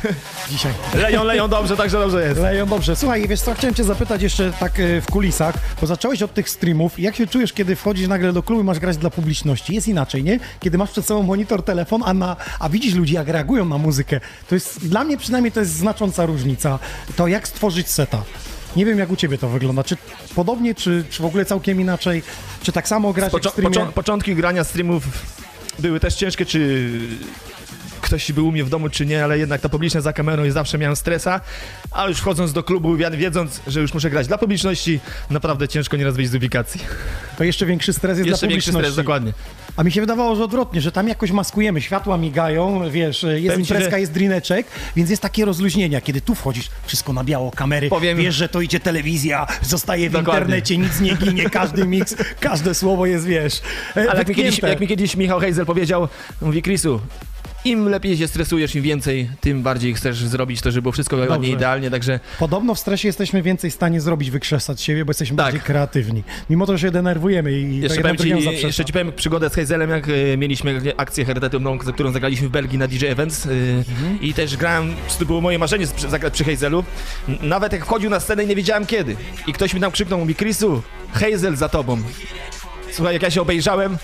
dzisiaj. Leją, leją dobrze, także dobrze jest. Leją dobrze. Słuchaj, wiesz co, chciałem cię zapytać jeszcze tak e, w kulisach, bo zacząłeś od tych streamów. Jak się czujesz, kiedy wchodzisz nagle do klubu i masz grać dla publiczności? Jest inaczej, nie? Kiedy masz przed sobą monitor, telefon, a, na, a widzisz ludzi, jak reagują na muzykę. To jest, dla mnie przynajmniej to jest znacząca różnica. To jak stworzyć seta. Nie wiem, jak u ciebie to wygląda. Czy podobnie, czy, czy w ogóle całkiem inaczej? Czy tak samo grać jak w Poczo- streamie? poczo- początki grania streamów były też ciężkie, czy ktoś był u mnie w domu, czy nie, ale jednak ta publiczność za kamerą i zawsze miałem stresa, ale już wchodząc do klubu, wi- wiedząc, że już muszę grać dla publiczności, naprawdę ciężko nieraz wyjść z ubikacji. To jeszcze większy stres jest Jeszcze dla większy publiczności. stres, dokładnie. A mi się wydawało, że odwrotnie, że tam jakoś maskujemy, światła migają, wiesz, jest Powiem imprezka, że- jest drineczek, więc jest takie rozluźnienie, kiedy tu wchodzisz, wszystko na biało, kamery, Powiem- wiesz, że to idzie telewizja, zostaje w Dokładnie. internecie, nic nie ginie, każdy miks, każde słowo jest, wiesz, e, Ale jak mi, kiedyś, jak mi kiedyś Michał Heisel powiedział, mówi Chrisu, im lepiej się stresujesz, im więcej, tym bardziej chcesz zrobić to, żeby było wszystko ładnie, Dobrze. idealnie, także Podobno w stresie jesteśmy więcej w stanie zrobić, wykrzesać siebie, bo jesteśmy Tak. bardziej kreatywni. Mimo to, że się denerwujemy i Jeszcze tak powiem, ci, jeszcze ci powiem przygodę z Hazelem, jak e, mieliśmy akcję charytatywną, którą zagraliśmy w Belgii na DJ Events e, Mhm. i też grałem, to było moje marzenie zagrać przy Hazelu. Nawet jak wchodził na scenę i nie wiedziałem kiedy. I ktoś mi tam krzyknął, mówi Chrisu, Hazel za tobą. Słuchaj, jak ja się obejrzałem,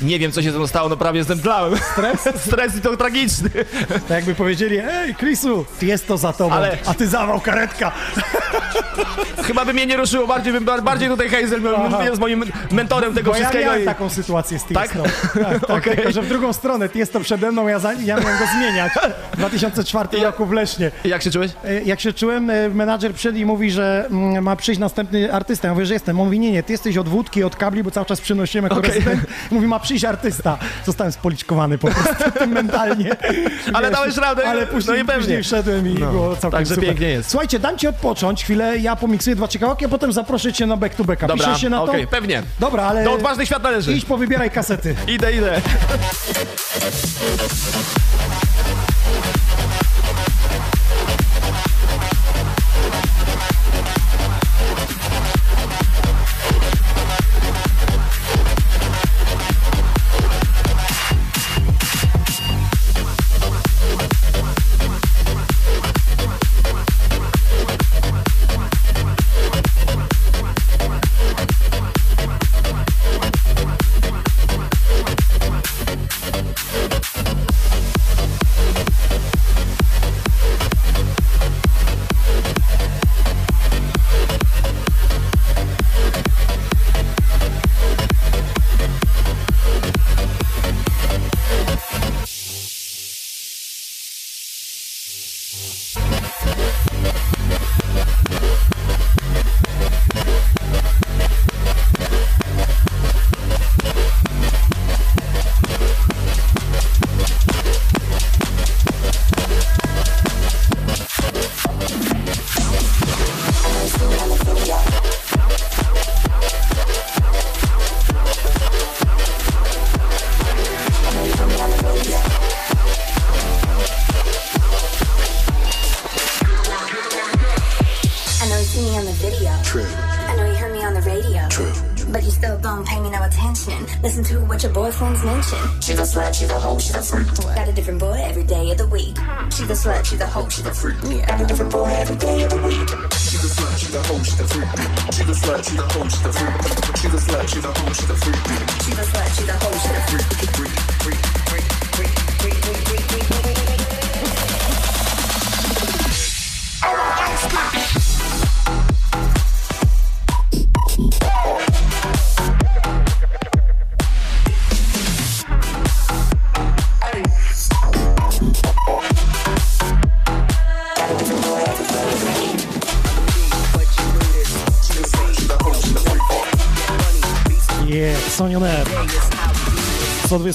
nie wiem co się ze mną stało, no prawie zemdlałem. Stres? Stres i to tragiczny. Tak jakby powiedzieli, ej, Chrisu, jest to za tobą, Ale- a ty zawał karetka. Chyba by mnie nie ruszyło, bardziej bym bardziej tutaj Hazel Aha. jest moim mentorem tego Bo ja wszystkiego. miałem i- taką sytuację z Tak? Tiestą. Tak, tak, Okej. tylko że w drugą stronę. Tiesto przede mną, ja, za, ja miałem go zmieniać w 2004 roku w Lesznie. I Jak się czułeś? E, Jak się czułem, e, menadżer przyszedł i mówi, że mm, ma przyjść następny artysta. Ja mówię, że jestem. On mówi, nie, nie, ty jesteś od wódki, od kabli, bo cały czas przynosiłem jako Okej. rezydent. Mówi, ma przyjść artysta. Zostałem spoliczkowany po prostu mentalnie. Ale dałeś radę, Ale no później, pewnie. później wszedłem i No, było całkiem także super. pięknie jest. Słuchajcie, dam ci odpocząć chwilę, ja pomiksuję dwa ciekawaki, a potem zaproszę cię na back to backa. Dobra, Piszesz się na to? okej, pewnie. Dobra, ale Do odważnych świat należy. idź powybieraj kasety. Idę, idę.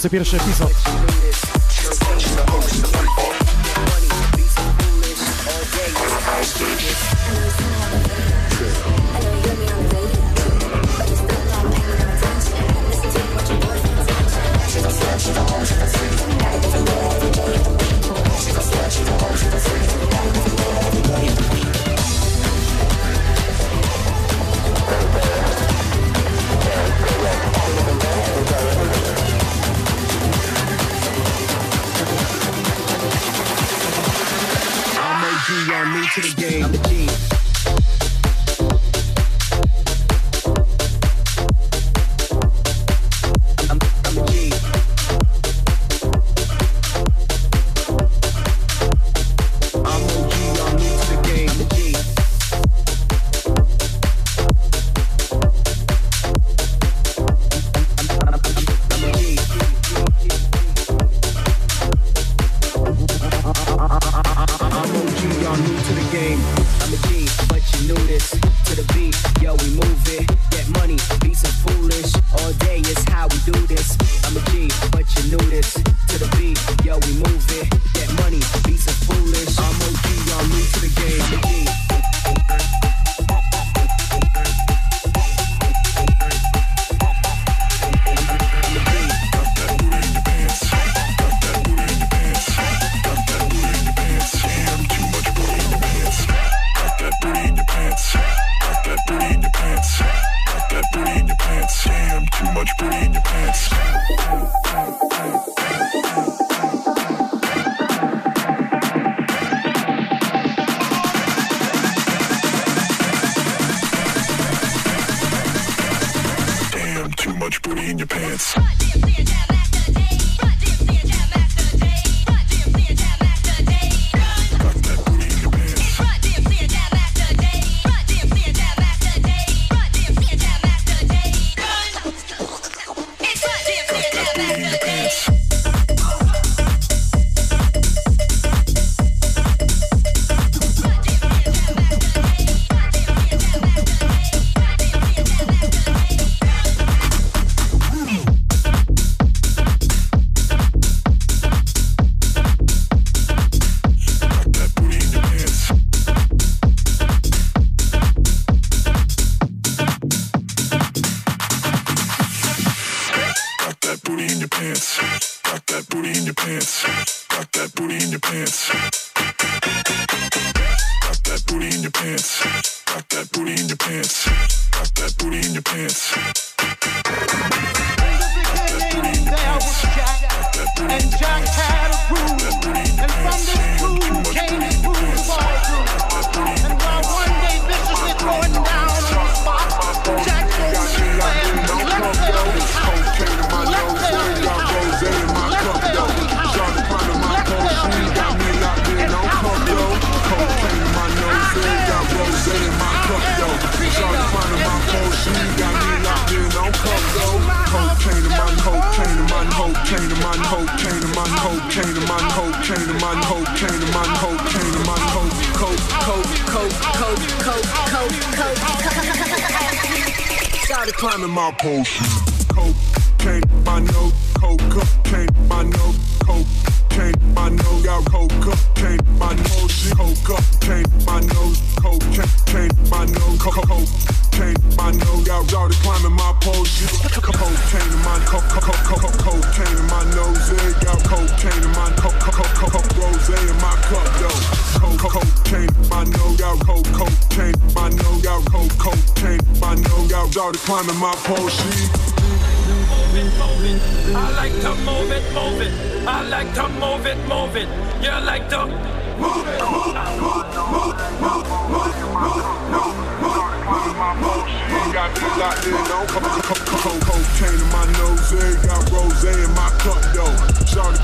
21 epizod.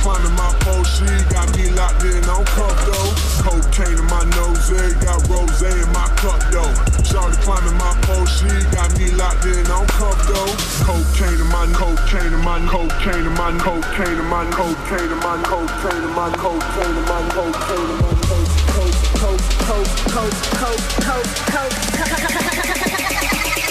Shawty climbing my pole, she got me locked in on cup though. Cocaine in my nose, yeah, got rose in my cup though. Shawty climbing my pole, she got me locked in on cup though. Cocaine in my cocaine in my cocaine in my cocaine in my cocaine in my cocaine in my cocaine in my cocaine in my coke.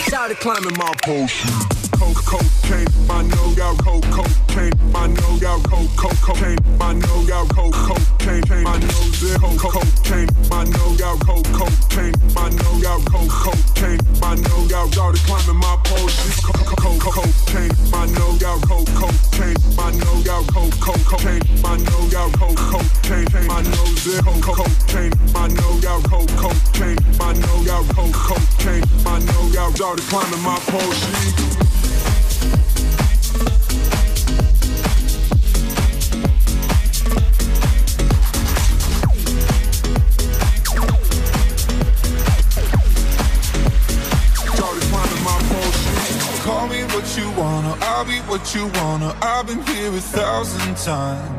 Started climbing my pole. coke, cocaine. I know y'all coke, cocaine. I know y'all coke, coke, cocaine. I know y'all coke, cocaine. I know zip, coke, cocaine. I know y'all coke, cocaine. I know y'all coke, cocaine. I know y'all y'all climbing my pole. She's coke, coke, cocaine. I know y'all coke, cocaine. I know y'all coke, coke, cocaine. I know y'all coke, cocaine. I know zip, coke, cocaine. I know y'all coke, cocaine. I know y'all coke, cocaine. I know y'all y'all climbing my pole. She's I'll be what you wanna. I've been here a thousand times.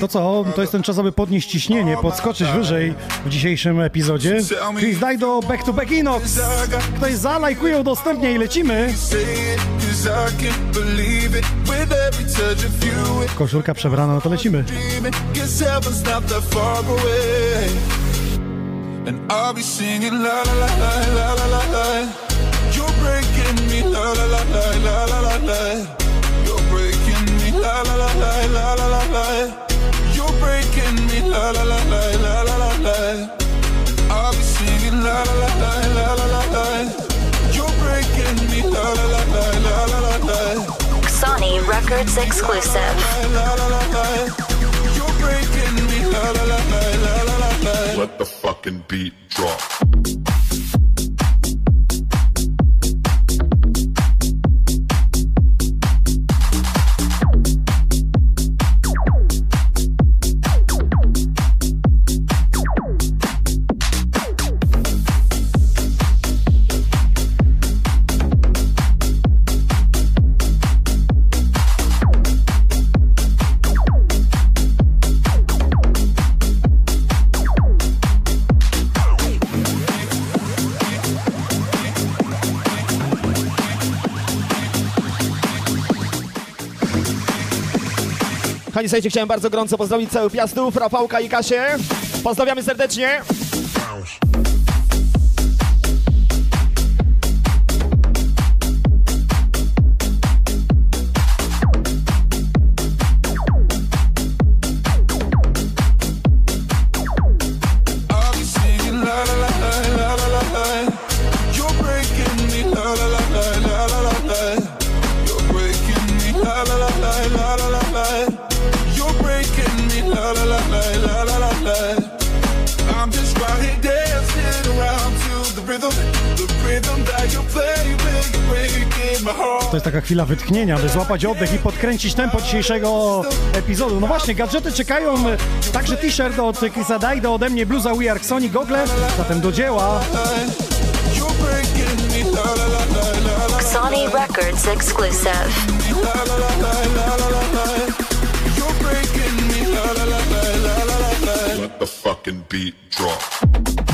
To co, to jest ten czas, aby podnieść ciśnienie, podskoczyć wyżej w dzisiejszym epizodzie. Chris do Back to Back Inox. Ktoś zalajkuje, udostępnia i lecimy. Koszulka przebrana, no to lecimy. And I'll be singing la la la la la la la You're breaking me la la la la la la la la la la la la la la. You're breaking me, la la la la la la la. I'll be singing la la la la la la la. You're breaking me, la la la la la la la. Sony Records exclusive. You're breaking me, la la la la la la. Let the fucking beat drop. Kochani, słuchajcie, chciałem bardzo gorąco pozdrowić cały Piastów, Rafałka i Kasię. Pozdrawiamy serdecznie. Jest taka chwila wytchnienia, by złapać oddech i podkręcić tempo dzisiejszego epizodu. No właśnie, gadżety czekają, także t-shirt od Chrisa Dajdo, ode mnie bluza We Are Sony, gogle, zatem do dzieła. Sony Records exclusive. Let the fucking beat drop.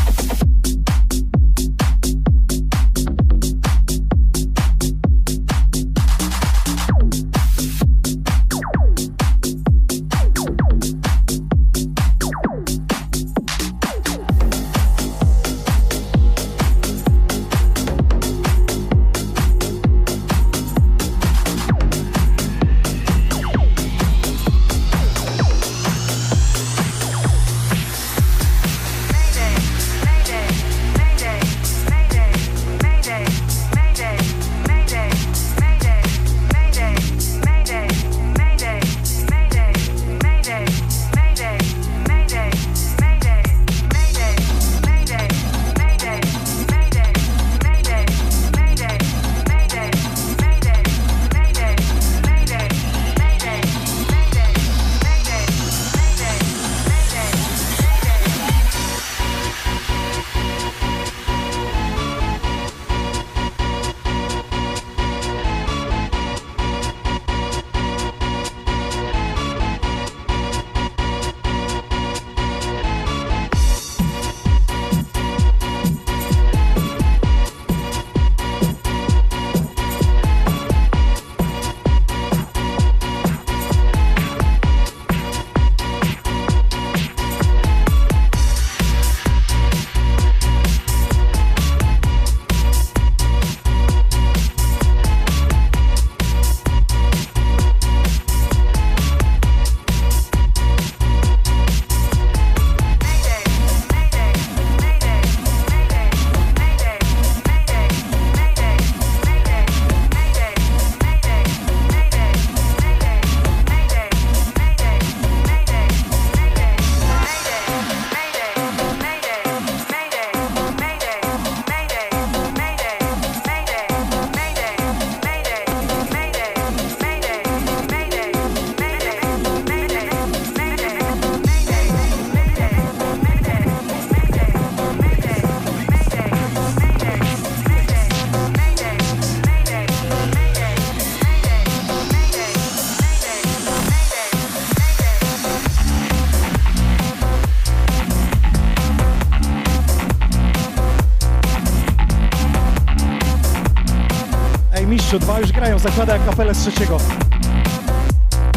Zakłada jak kapelę z trzeciego.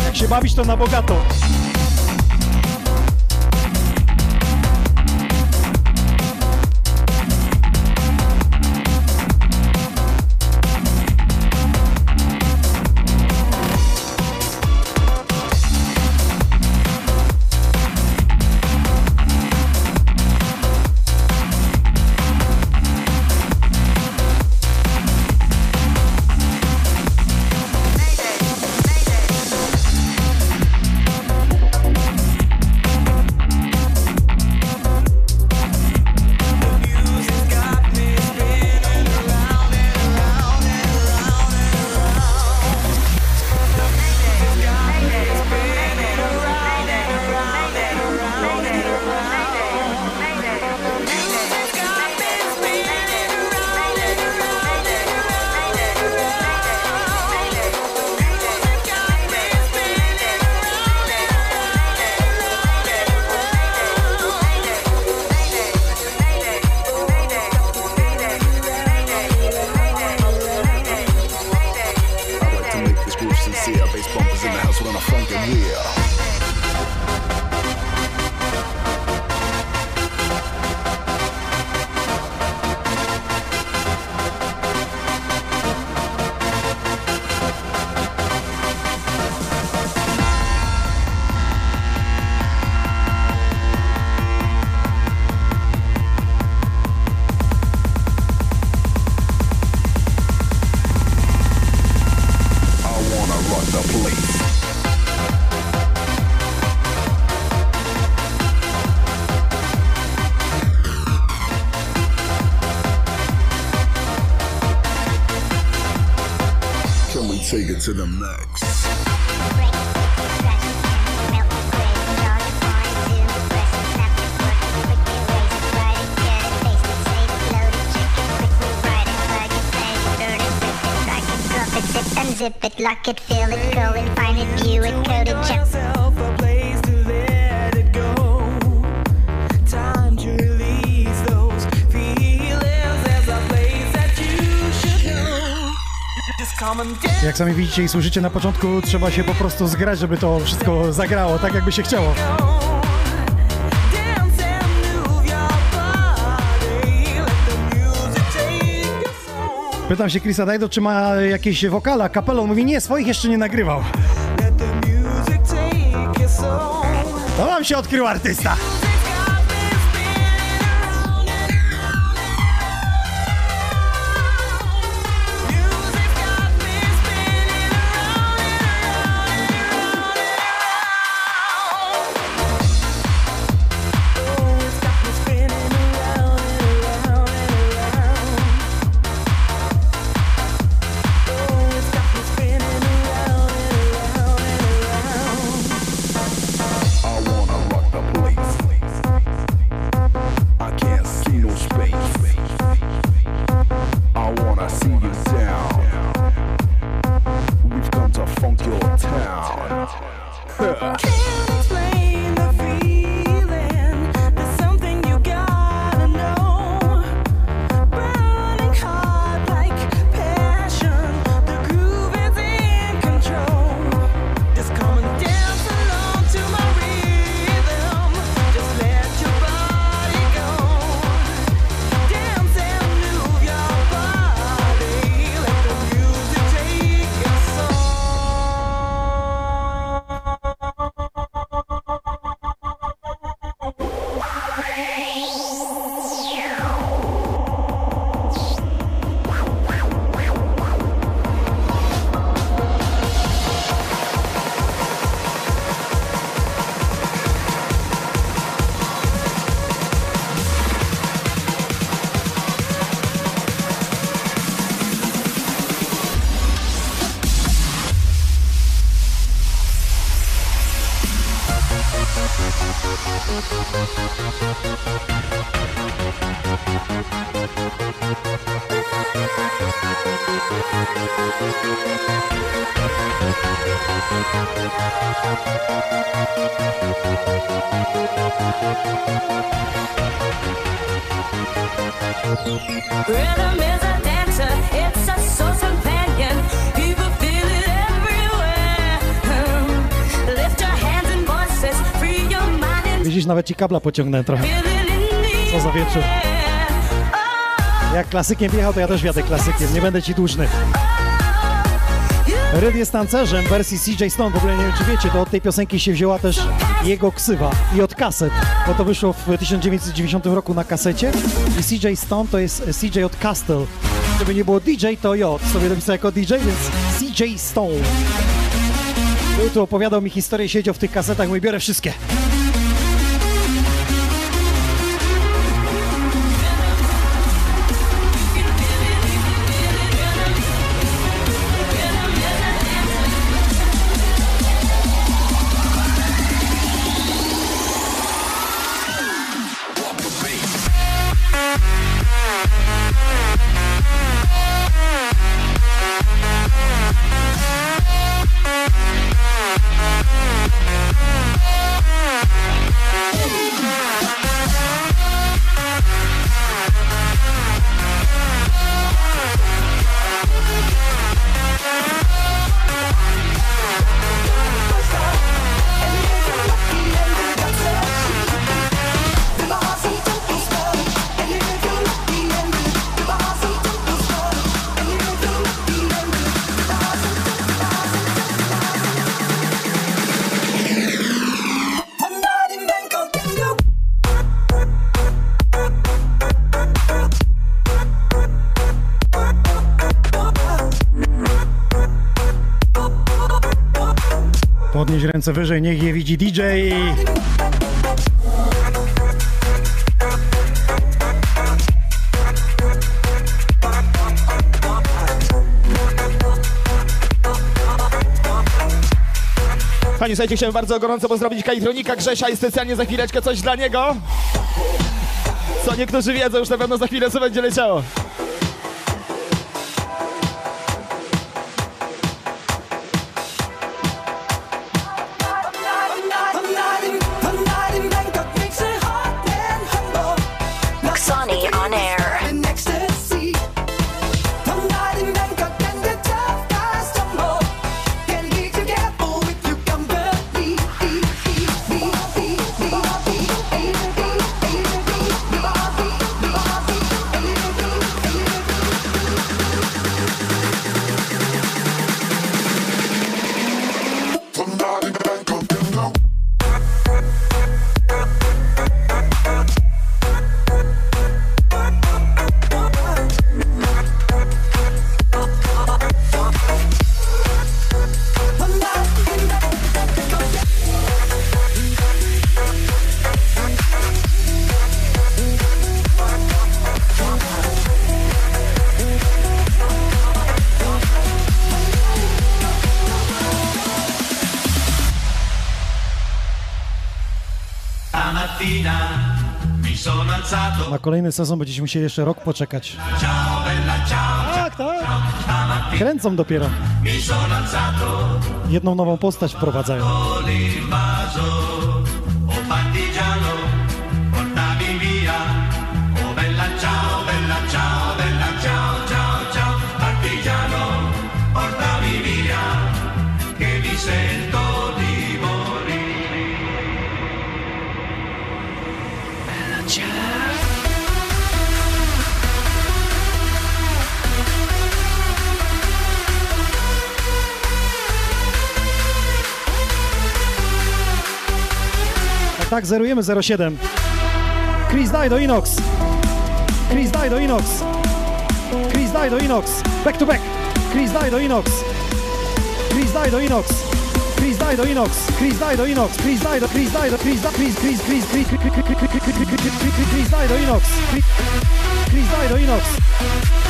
Jak się bawić, to na bogato. Jak sami widzicie i słyszycie na początku, trzeba się po prostu zgrać, żeby to wszystko zagrało tak, jakby się chciało. Pytam się Chrisa Dajdo, czy ma jakieś wokala, kapelą. Mówi, nie, swoich jeszcze nie nagrywał. To wam się odkrył artysta. Rhythm is a dancer, it's a soul's companion. People feel it everywhere. Lift your hands and voices, free your mind and Widzisz, nawet ci kabla pociągnąłem trochę. Co za wieczór. Jak klasykiem wjechał, to ja też wjadę klasykiem, nie będę ci dłużny. Ryd jest tancerzem wersji CJ Stone, w ogóle nie wiem czy wiecie, to od tej piosenki się wzięła też jego ksywa i od kaset, bo to wyszło w 1990 roku na kasecie i CJ Stone to jest CJ od Castle. Żeby nie było DJ, to J, sobie napisał jako DJ, więc CJ Stone. Był tu, opowiadał mi historię, siedział w tych kasetach, mój biorę wszystkie. Ręce wyżej, niech je widzi DJ. Kochani, słuchajcie, chciałem bardzo gorąco pozdrowić Kalitronika Grzesia i specjalnie za chwileczkę coś dla niego. Co niektórzy wiedzą już na pewno za chwilę, co będzie leciało. Kolejny sezon będziecie musieli jeszcze rok poczekać. Tak, tak. Kręcą dopiero. Jedną nową postać wprowadzają. Tak, zerujemy 07. Chris daj do Inox. Chris daj do Inox. Chris daj do Inox. Back to back. Chris daj do Inox. Chris daj do Inox. Chris daj do Inox. Chris daj do Inox. Chris daj do Chris daj do Chris da Chris Chris Chris Chris Chris Chris daj do Inox. Chris daj do Inox.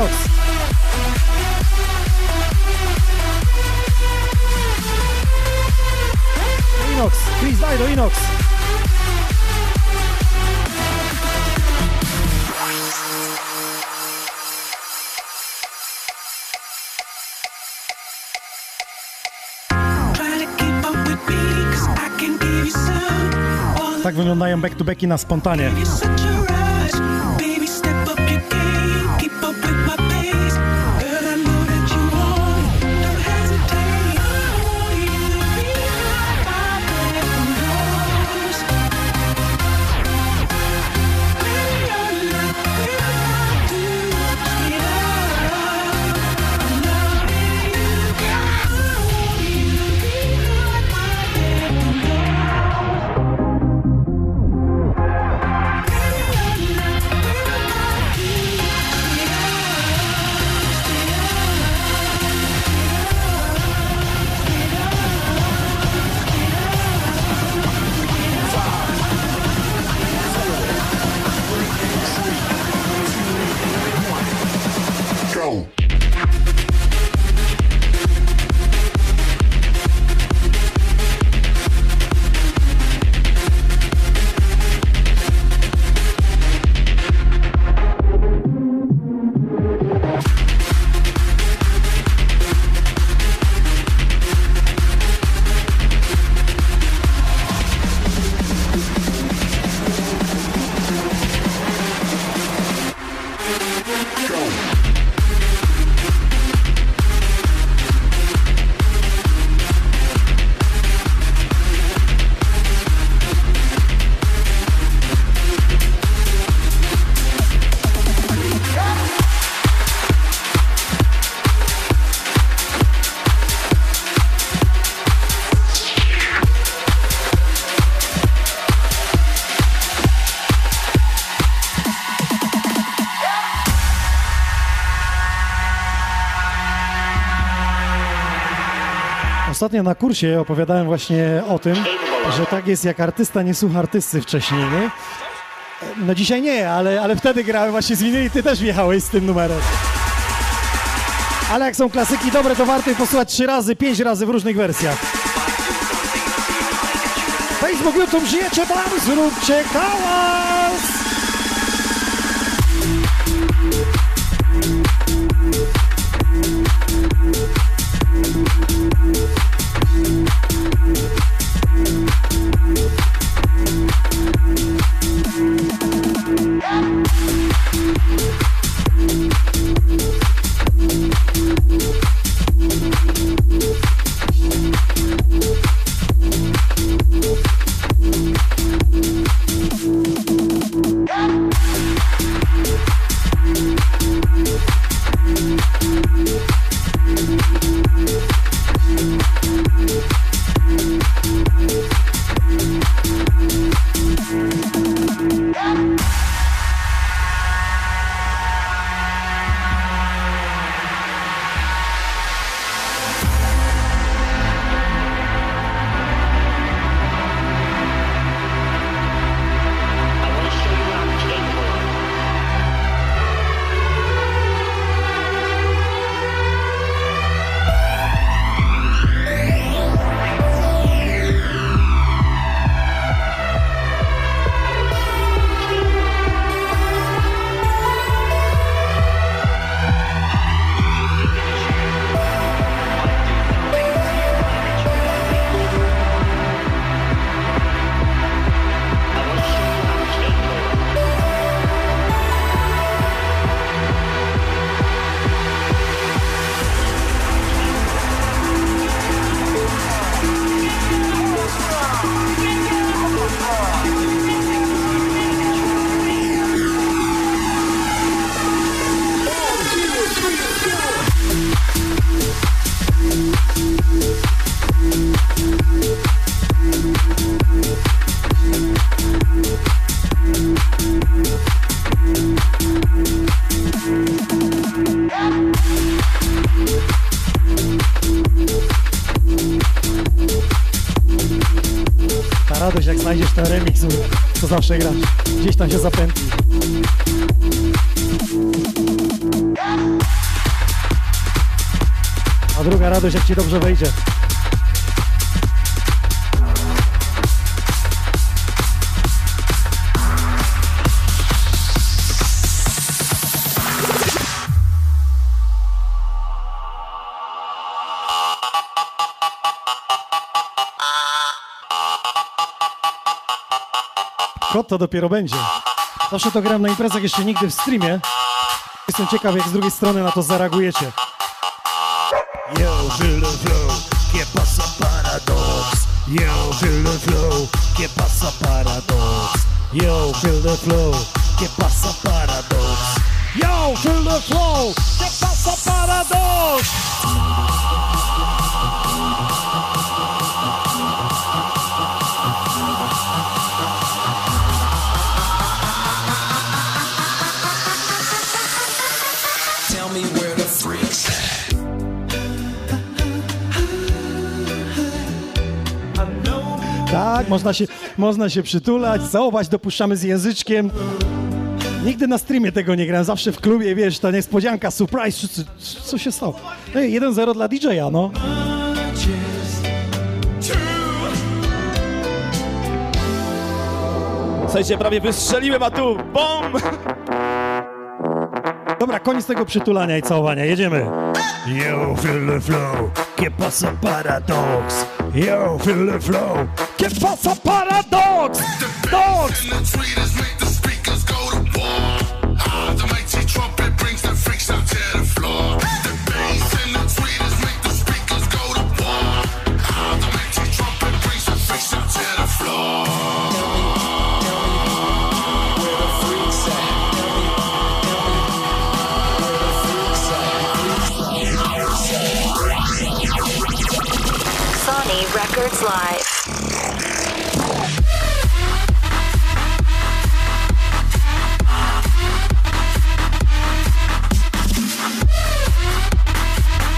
noc. Inox, do Inox. Tak wyglądają back-to-backi na spontanie. Ostatnio na kursie opowiadałem właśnie o tym, że tak jest jak artysta nie słucha artysty wcześniej, nie? No dzisiaj nie, ale, ale wtedy grałem właśnie z winy i ty też wjechałeś z tym numerem. Ale jak są klasyki dobre, to warto je posłuchać trzy razy, pięć razy w różnych wersjach. Facebook, YouTube, żyjecie tam, zróbcie hałas! To zawsze to dopiero będzie. Zawsze to gram na imprezach, jeszcze nigdy w streamie. Jestem ciekaw, jak z drugiej strony na to zareagujecie. Yo, the flow, ¿qué pasa paradox? Yo, the flow, ¿qué pasa paradox? Yo, the flow, ¿Qué pasa paradox? Yo, the flow, można się, można się przytulać, całować, dopuszczamy z języczkiem. Nigdy na streamie tego nie grałem, zawsze w klubie, wiesz, ta niespodzianka, surprise, co, co, co się stało? No i 1-0 dla DJ-a, no. Słuchajcie, prawie wystrzeliłem, a tu BOM! Dobra, koniec tego przytulania i całowania, jedziemy. Yo, feel the flow, ¿qué pasa paradox? Yo, feel the flow, ¿qué pasa paradox? Dogs!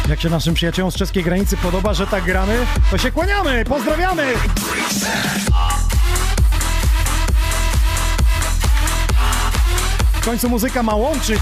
Jak się naszym przyjaciołom z czeskiej granicy podoba, że tak gramy, to się kłaniamy, pozdrawiamy! W końcu muzyka ma łączyć.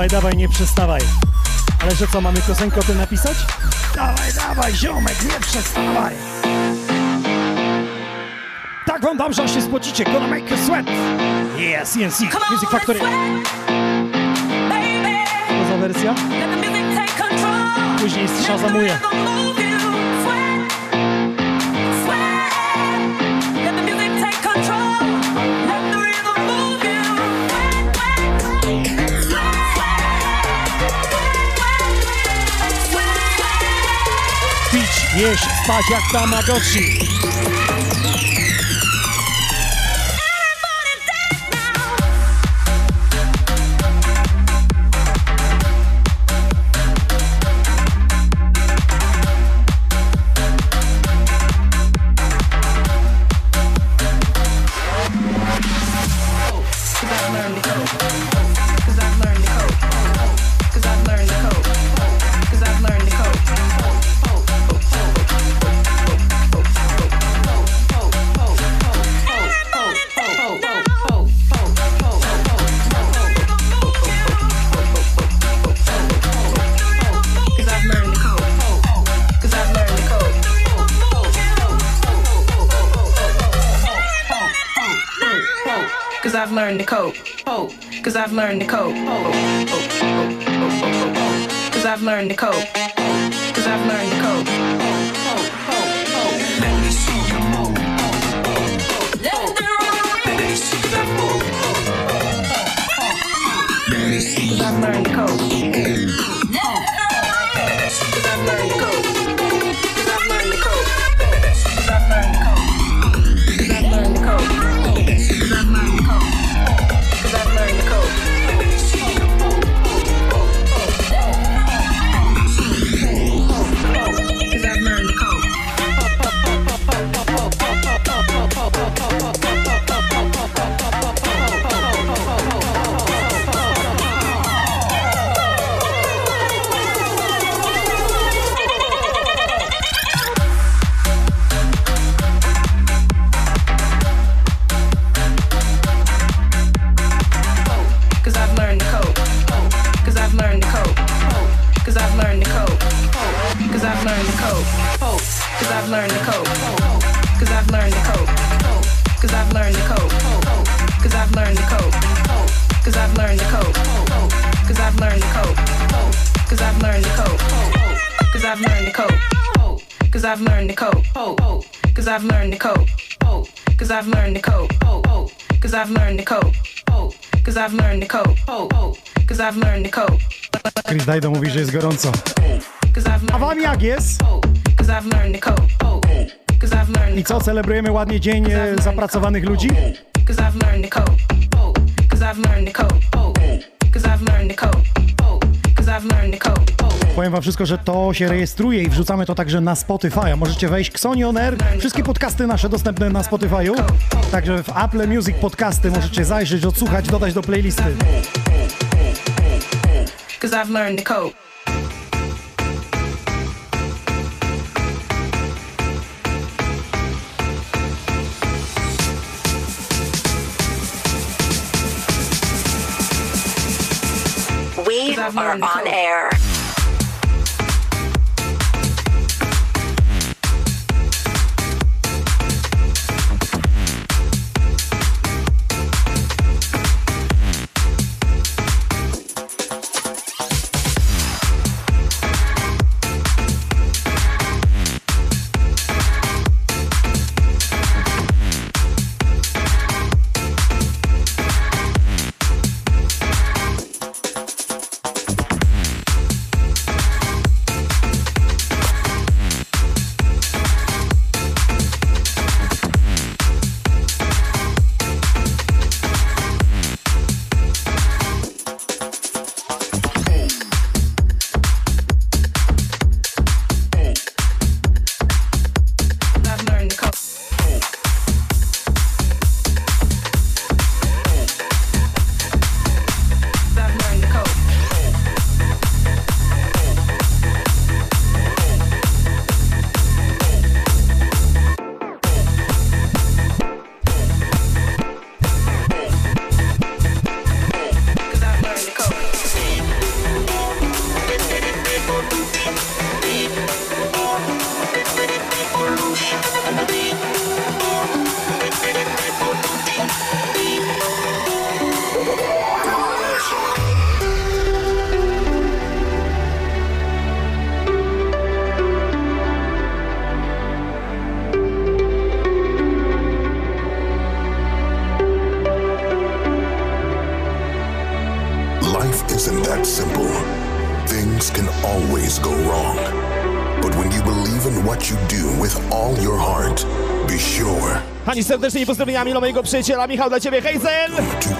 Dawaj, dawaj, nie przestawaj. Ale że co, mamy piosenkę o tym napisać? Dawaj, dawaj, ziomek, nie przestawaj. Tak wam dam, że się spocicie. Gonna make you sweat. Yes, CNC, Music Factory. Co za wersja? Później szazamuję. Pić, jeść, spać jak Tamagotchi. I've learned to cope. Cause I've learned to cope. Cause I've learned to cope. Cause I've learned to cope. Cause I've learned to cope. Cause I've learned to cope. Cause I've learned to cope. Chris Dajdo mówi, że jest gorąco. A wam jak jest? I co, celebrujemy ładnie Dzień e, Zapracowanych Ludzi? Cause I've learned to cope. Powiem wam wszystko, że to się rejestruje i wrzucamy to także na Spotify. Możecie wejść Xoni On Air. Wszystkie podcasty nasze dostępne na Spotify'u. Także w Apple Music podcasty możecie zajrzeć, odsłuchać, dodać do playlisty. Cause I've learned to cope. We are on air. Hani, serdecznie pozdrowieniami dla mojego przyjaciela Michał dla ciebie, Hazel!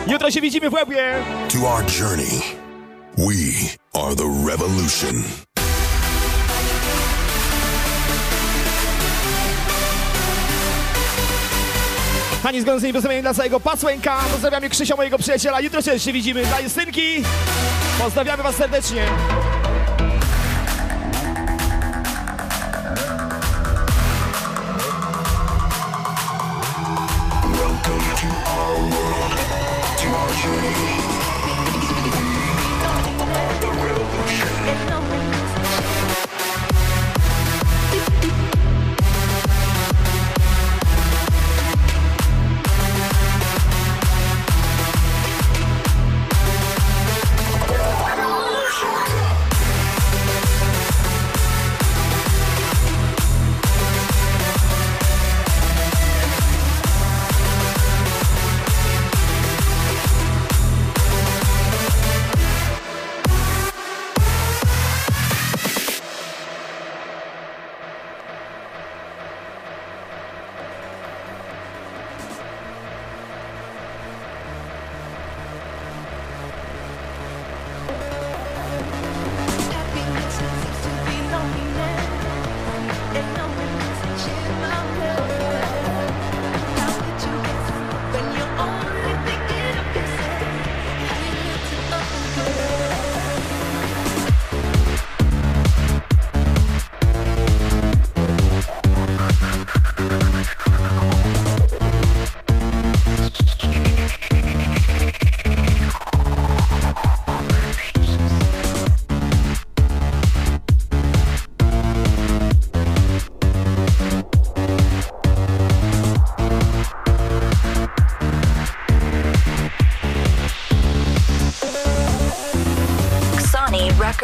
Jutro się widzimy w łebie! to our journey, we are the revolution. Hani, z gorącymi pozdrowieniami dla całego Pasłęka. Pozdrawiamy Krzysia, mojego przyjaciela. Jutro się widzimy dla Justynki. Pozdrawiamy was serdecznie.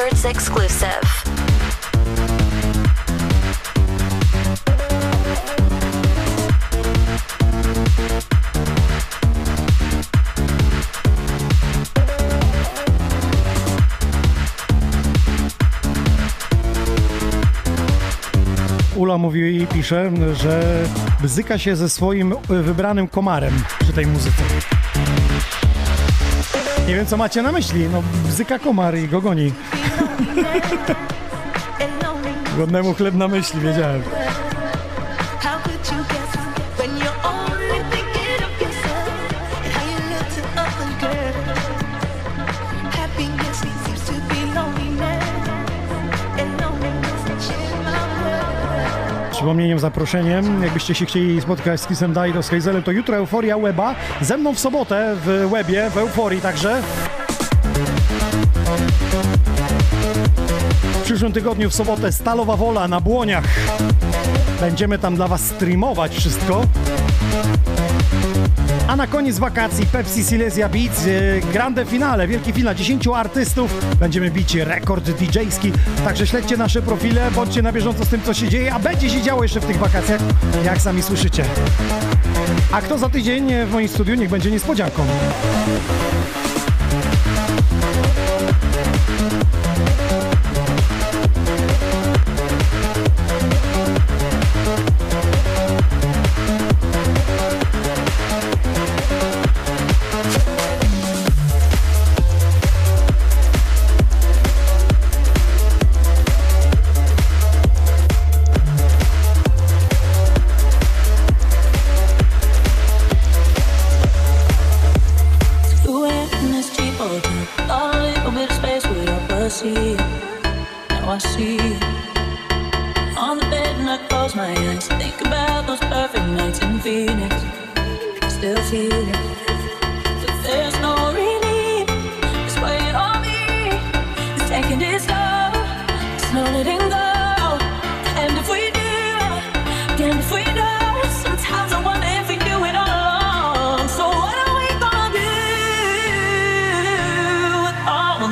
Records exclusive. Ula mówi i pisze, że bzyka się ze swoim y, wybranym komarem przy tej muzyce. Nie wiem, co macie na myśli. No, bzyka komar i go goni. Godnemu chleb na myśli, wiedziałem. Przypomnieniem, zaproszeniem, jakbyście się chcieli spotkać z Kisem Daido, z Hazelem, to jutro Euforia Weba, ze mną w sobotę w Webie, w Euforii także. Przyszłym tygodniu w sobotę Stalowa Wola na Błoniach. Będziemy tam dla Was streamować wszystko. A na koniec wakacji Pepsi Silesia Beats, e, grande finale, wielki finał, 10 artystów. Będziemy bić rekord DJ-ski, także śledźcie nasze profile, bądźcie na bieżąco z tym, co się dzieje, a będzie się działo jeszcze w tych wakacjach, jak sami słyszycie. A kto za tydzień w moim studiu, niech będzie niespodzianką.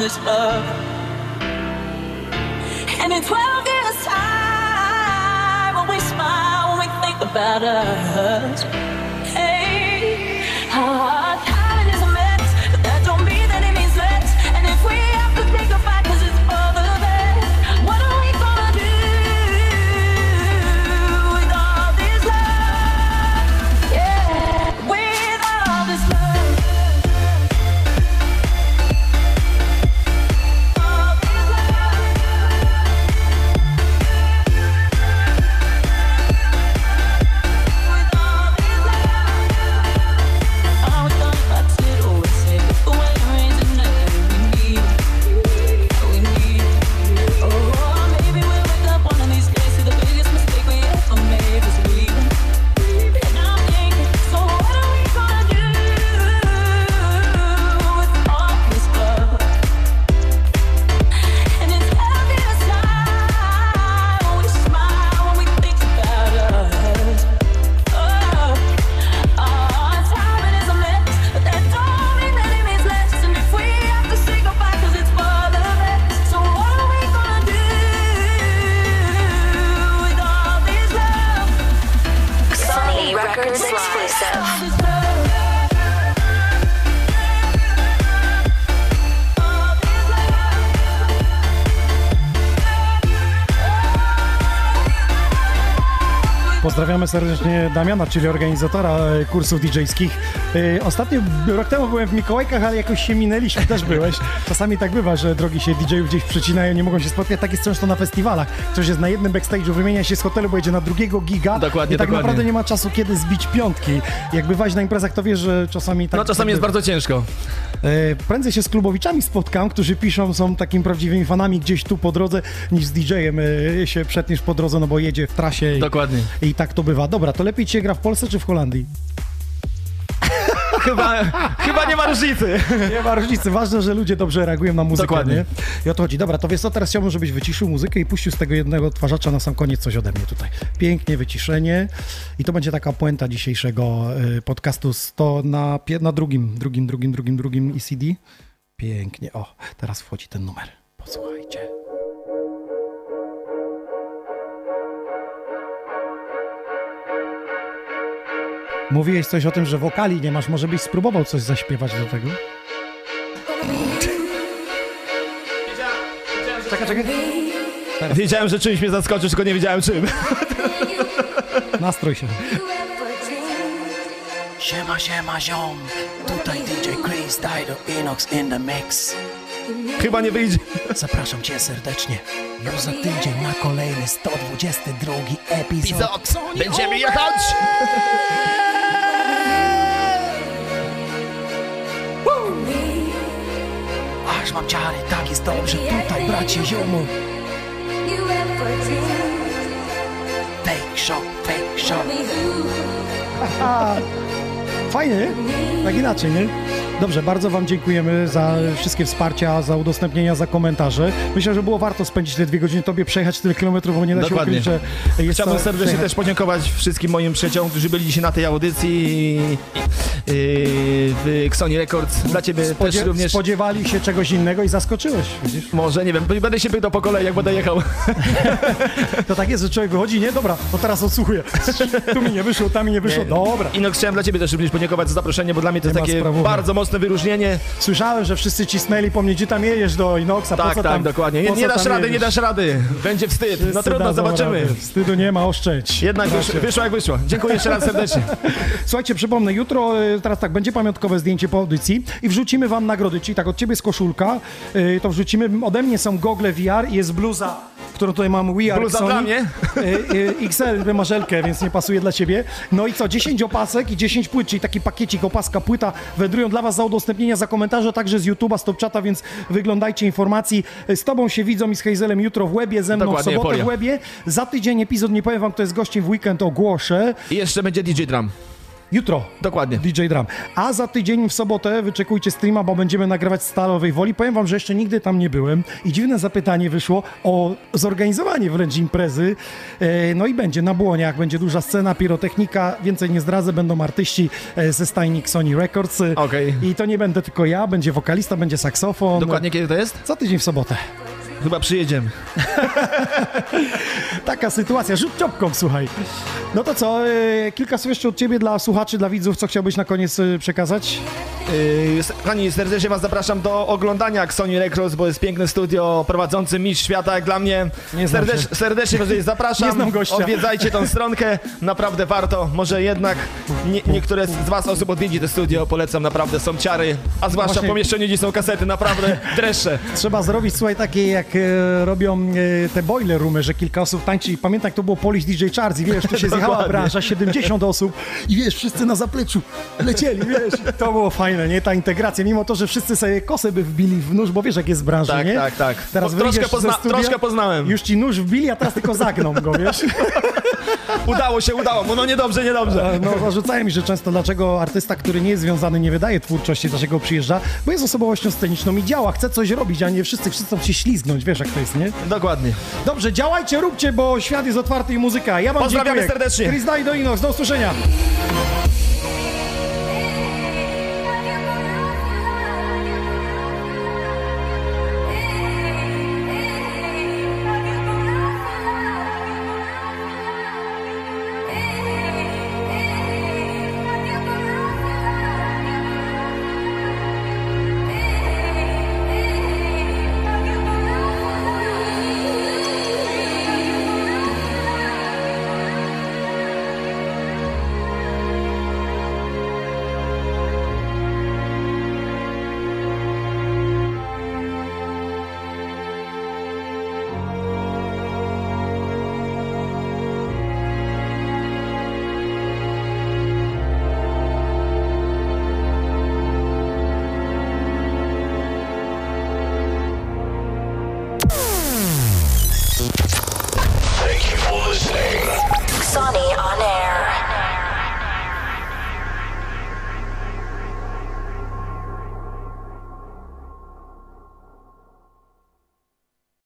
This love? And in 12 years' time, when we smile, when we think about us, Pozdrawiamy serdecznie Damiana, czyli organizatora e, kursów DJ-skich. E, Ostatnio, rok temu byłem w Mikołajkach, ale jakoś się minęliśmy, też byłeś. Czasami tak bywa, że drogi się DJ-ów gdzieś przecinają, nie mogą się spotkać. Tak jest często na festiwalach. Ktoś jest na jednym backstage'u, wymienia się z hotelu, bo jedzie na drugiego giga. Dokładnie, I tak dokładnie. naprawdę nie ma czasu, kiedy zbić piątki. Jak bywaś na imprezach, to wiesz, że czasami tak... No czasami jest bardzo ciężko. E, Prędzej się z klubowiczami spotkam, którzy piszą, są takimi prawdziwymi fanami gdzieś tu po drodze, niż z DJ-em e, się przetniesz po drodze, no bo jedzie w trasie. I, Dokładnie. I tak to bywa. Dobra, to lepiej ci się gra w Polsce czy w Holandii? Chyba, chyba nie ma różnicy. Nie ma różnicy. Ważne, że ludzie dobrze reagują na muzykę, Dokładnie. nie? I o to chodzi. Dobra, to wiesz co, teraz chciałbym, żebyś wyciszył muzykę i puścił z tego jednego odtwarzacza na sam koniec coś ode mnie tutaj. Pięknie wyciszenie i to będzie taka puenta dzisiejszego y, podcastu. To na, pie- na drugim, drugim, drugim, drugim, drugim ECD. Pięknie. O, teraz wchodzi ten numer. Posłuchajcie. Mówiłeś coś o tym, że wokali nie masz. Może byś spróbował coś zaśpiewać do tego? Czekaj, czekaj. Wiedziałem, że czymś mnie zaskoczysz, tylko nie wiedziałem czym. Nastrój się. Siema, siema, ziom. Tutaj DJ Chris, Dido Inox in the mix. Chyba nie wyjdzie. Zapraszam cię serdecznie. Już za tydzień na kolejny 122 epizod. Epizod. Będziemy jechać. Aż mam ciary, tak jest dobrze tutaj, bracie, ziomu. Fake show, fake show. Fajnie, nie? Tak inaczej, nie? Dobrze, bardzo Wam dziękujemy za wszystkie wsparcia, za udostępnienia, za komentarze. Myślę, że było warto spędzić te dwie godziny Tobie, przejechać tyle kilometrów, bo nie da się Dokładnie. ukryć, że jest Chciałbym serdecznie przejechać. też podziękować wszystkim moim przyjaciołom, którzy byli dzisiaj na tej audycji w Xoni Records. Dla ciebie Spodzie- też również. Spodziewali się czegoś innego i zaskoczyłeś, widzisz? Może, nie wiem, będę się pytał po kolei, jak będę jechał. To tak jest, że człowiek wychodzi, nie? Dobra, to teraz odsłuchuję. Tu mi nie wyszło, tam mi nie wyszło, dobra. I no chciałem dla ciebie też również podziękować za zaproszenie, bo dla mnie to jest takie bardzo mocne wyróżnienie. Słyszałem, że wszyscy cisnęli po mnie, gdzie tam jedziesz do Inoxa, po Tak, co tak, tam, dokładnie. po Nie, nie dasz rady, jedziesz? nie dasz rady. Będzie wstyd. No Wszyscy trudno, dadzą zobaczymy. radę. Wstydu nie ma, oszczędź. Jednak Bracie. wyszło jak wyszło. Dziękuję jeszcze raz serdecznie. Słuchajcie, przypomnę, jutro, y, teraz tak, będzie pamiątkowe zdjęcie po audycji i wrzucimy wam nagrody, czyli tak, od ciebie jest koszulka, y, to wrzucimy, ode mnie są gogle VR i jest bluza, którą tutaj mam We Are Bluza Sony. dla mnie? Y, y, XL, masz Elkę, więc nie pasuje dla ciebie. No i co, 10 opasek i 10 płyt, czyli taki pakiecik, opaska, płyta wędrują dla was za udostępnienia, za komentarze, także z YouTube'a, z Topchata, więc wyglądajcie informacji. Y, Z tobą się widzą i z Hazelem jutro w Łebie, ze mną Dokładnie, w sobotę w Łebie. Za tydzień epizod, nie powiem wam, kto jest gościem w weekend, ogłoszę. I jeszcze będzie DJ Drum. Jutro. Dokładnie. DJ Drum. A za tydzień w sobotę wyczekujcie streama, bo będziemy nagrywać Stalowej Woli. Powiem wam, że jeszcze nigdy tam nie byłem i dziwne zapytanie wyszło o zorganizowanie wręcz imprezy. E, No i będzie na błoniach, będzie duża scena, pirotechnika, więcej nie zdradzę, będą artyści e, ze stajni Sony Records. Okej. I to nie będę tylko ja, będzie wokalista, będzie saksofon. Dokładnie kiedy to jest? Za tydzień w sobotę. Chyba przyjedziemy. Taka sytuacja, rzut czopką, słuchaj. No to co, e, kilka słów jeszcze od ciebie dla słuchaczy, dla widzów, co chciałbyś na koniec e, przekazać? Yy, Kochani, serdecznie Was zapraszam do oglądania Sony Records, bo jest piękne studio prowadzący mistrz świata, jak dla mnie. Nie Serdecz, serdecznie Was zapraszam. Nie znam gościa. Odwiedzajcie tą stronkę, naprawdę warto. Może jednak nie, niektóre z Was osób odwiedzi to studio, polecam, naprawdę są ciary, a zwłaszcza Właśnie- w pomieszczeniu, gdzie są kasety, naprawdę dreszcze. Trzeba zrobić, słuchaj, takie jak robią e, te boiler roomy, że kilka osób tańczy i pamiętam, jak to było Polish DJ Charles i wiesz, tu się zjechała branża, 70 osób i wiesz, wszyscy na zapleczu lecieli, wiesz. To było fajne, nie? Ta integracja, mimo to, że wszyscy sobie kosę by wbili w nóż, bo wiesz, jak jest w branży, Tak, nie? tak, tak. Teraz Po- troszkę pozna- studia, troszkę poznałem. Już ci nóż wbili, a teraz tylko zagną go, wiesz? Udało się, udało mu, no niedobrze, niedobrze. No, zarzucają mi, że często dlaczego artysta, który nie jest związany, nie wydaje twórczości, dlaczego przyjeżdża, bo jest osobowością sceniczną i działa, chce coś robić, a nie wszyscy chcą się ślizgnąć, wiesz jak to jest, nie? Dokładnie. Dobrze, działajcie, róbcie, bo świat jest otwarty i muzyka. Ja wam Pozdrawiamy dziękuję. serdecznie. Chris Daj do Inox, do usłyszenia.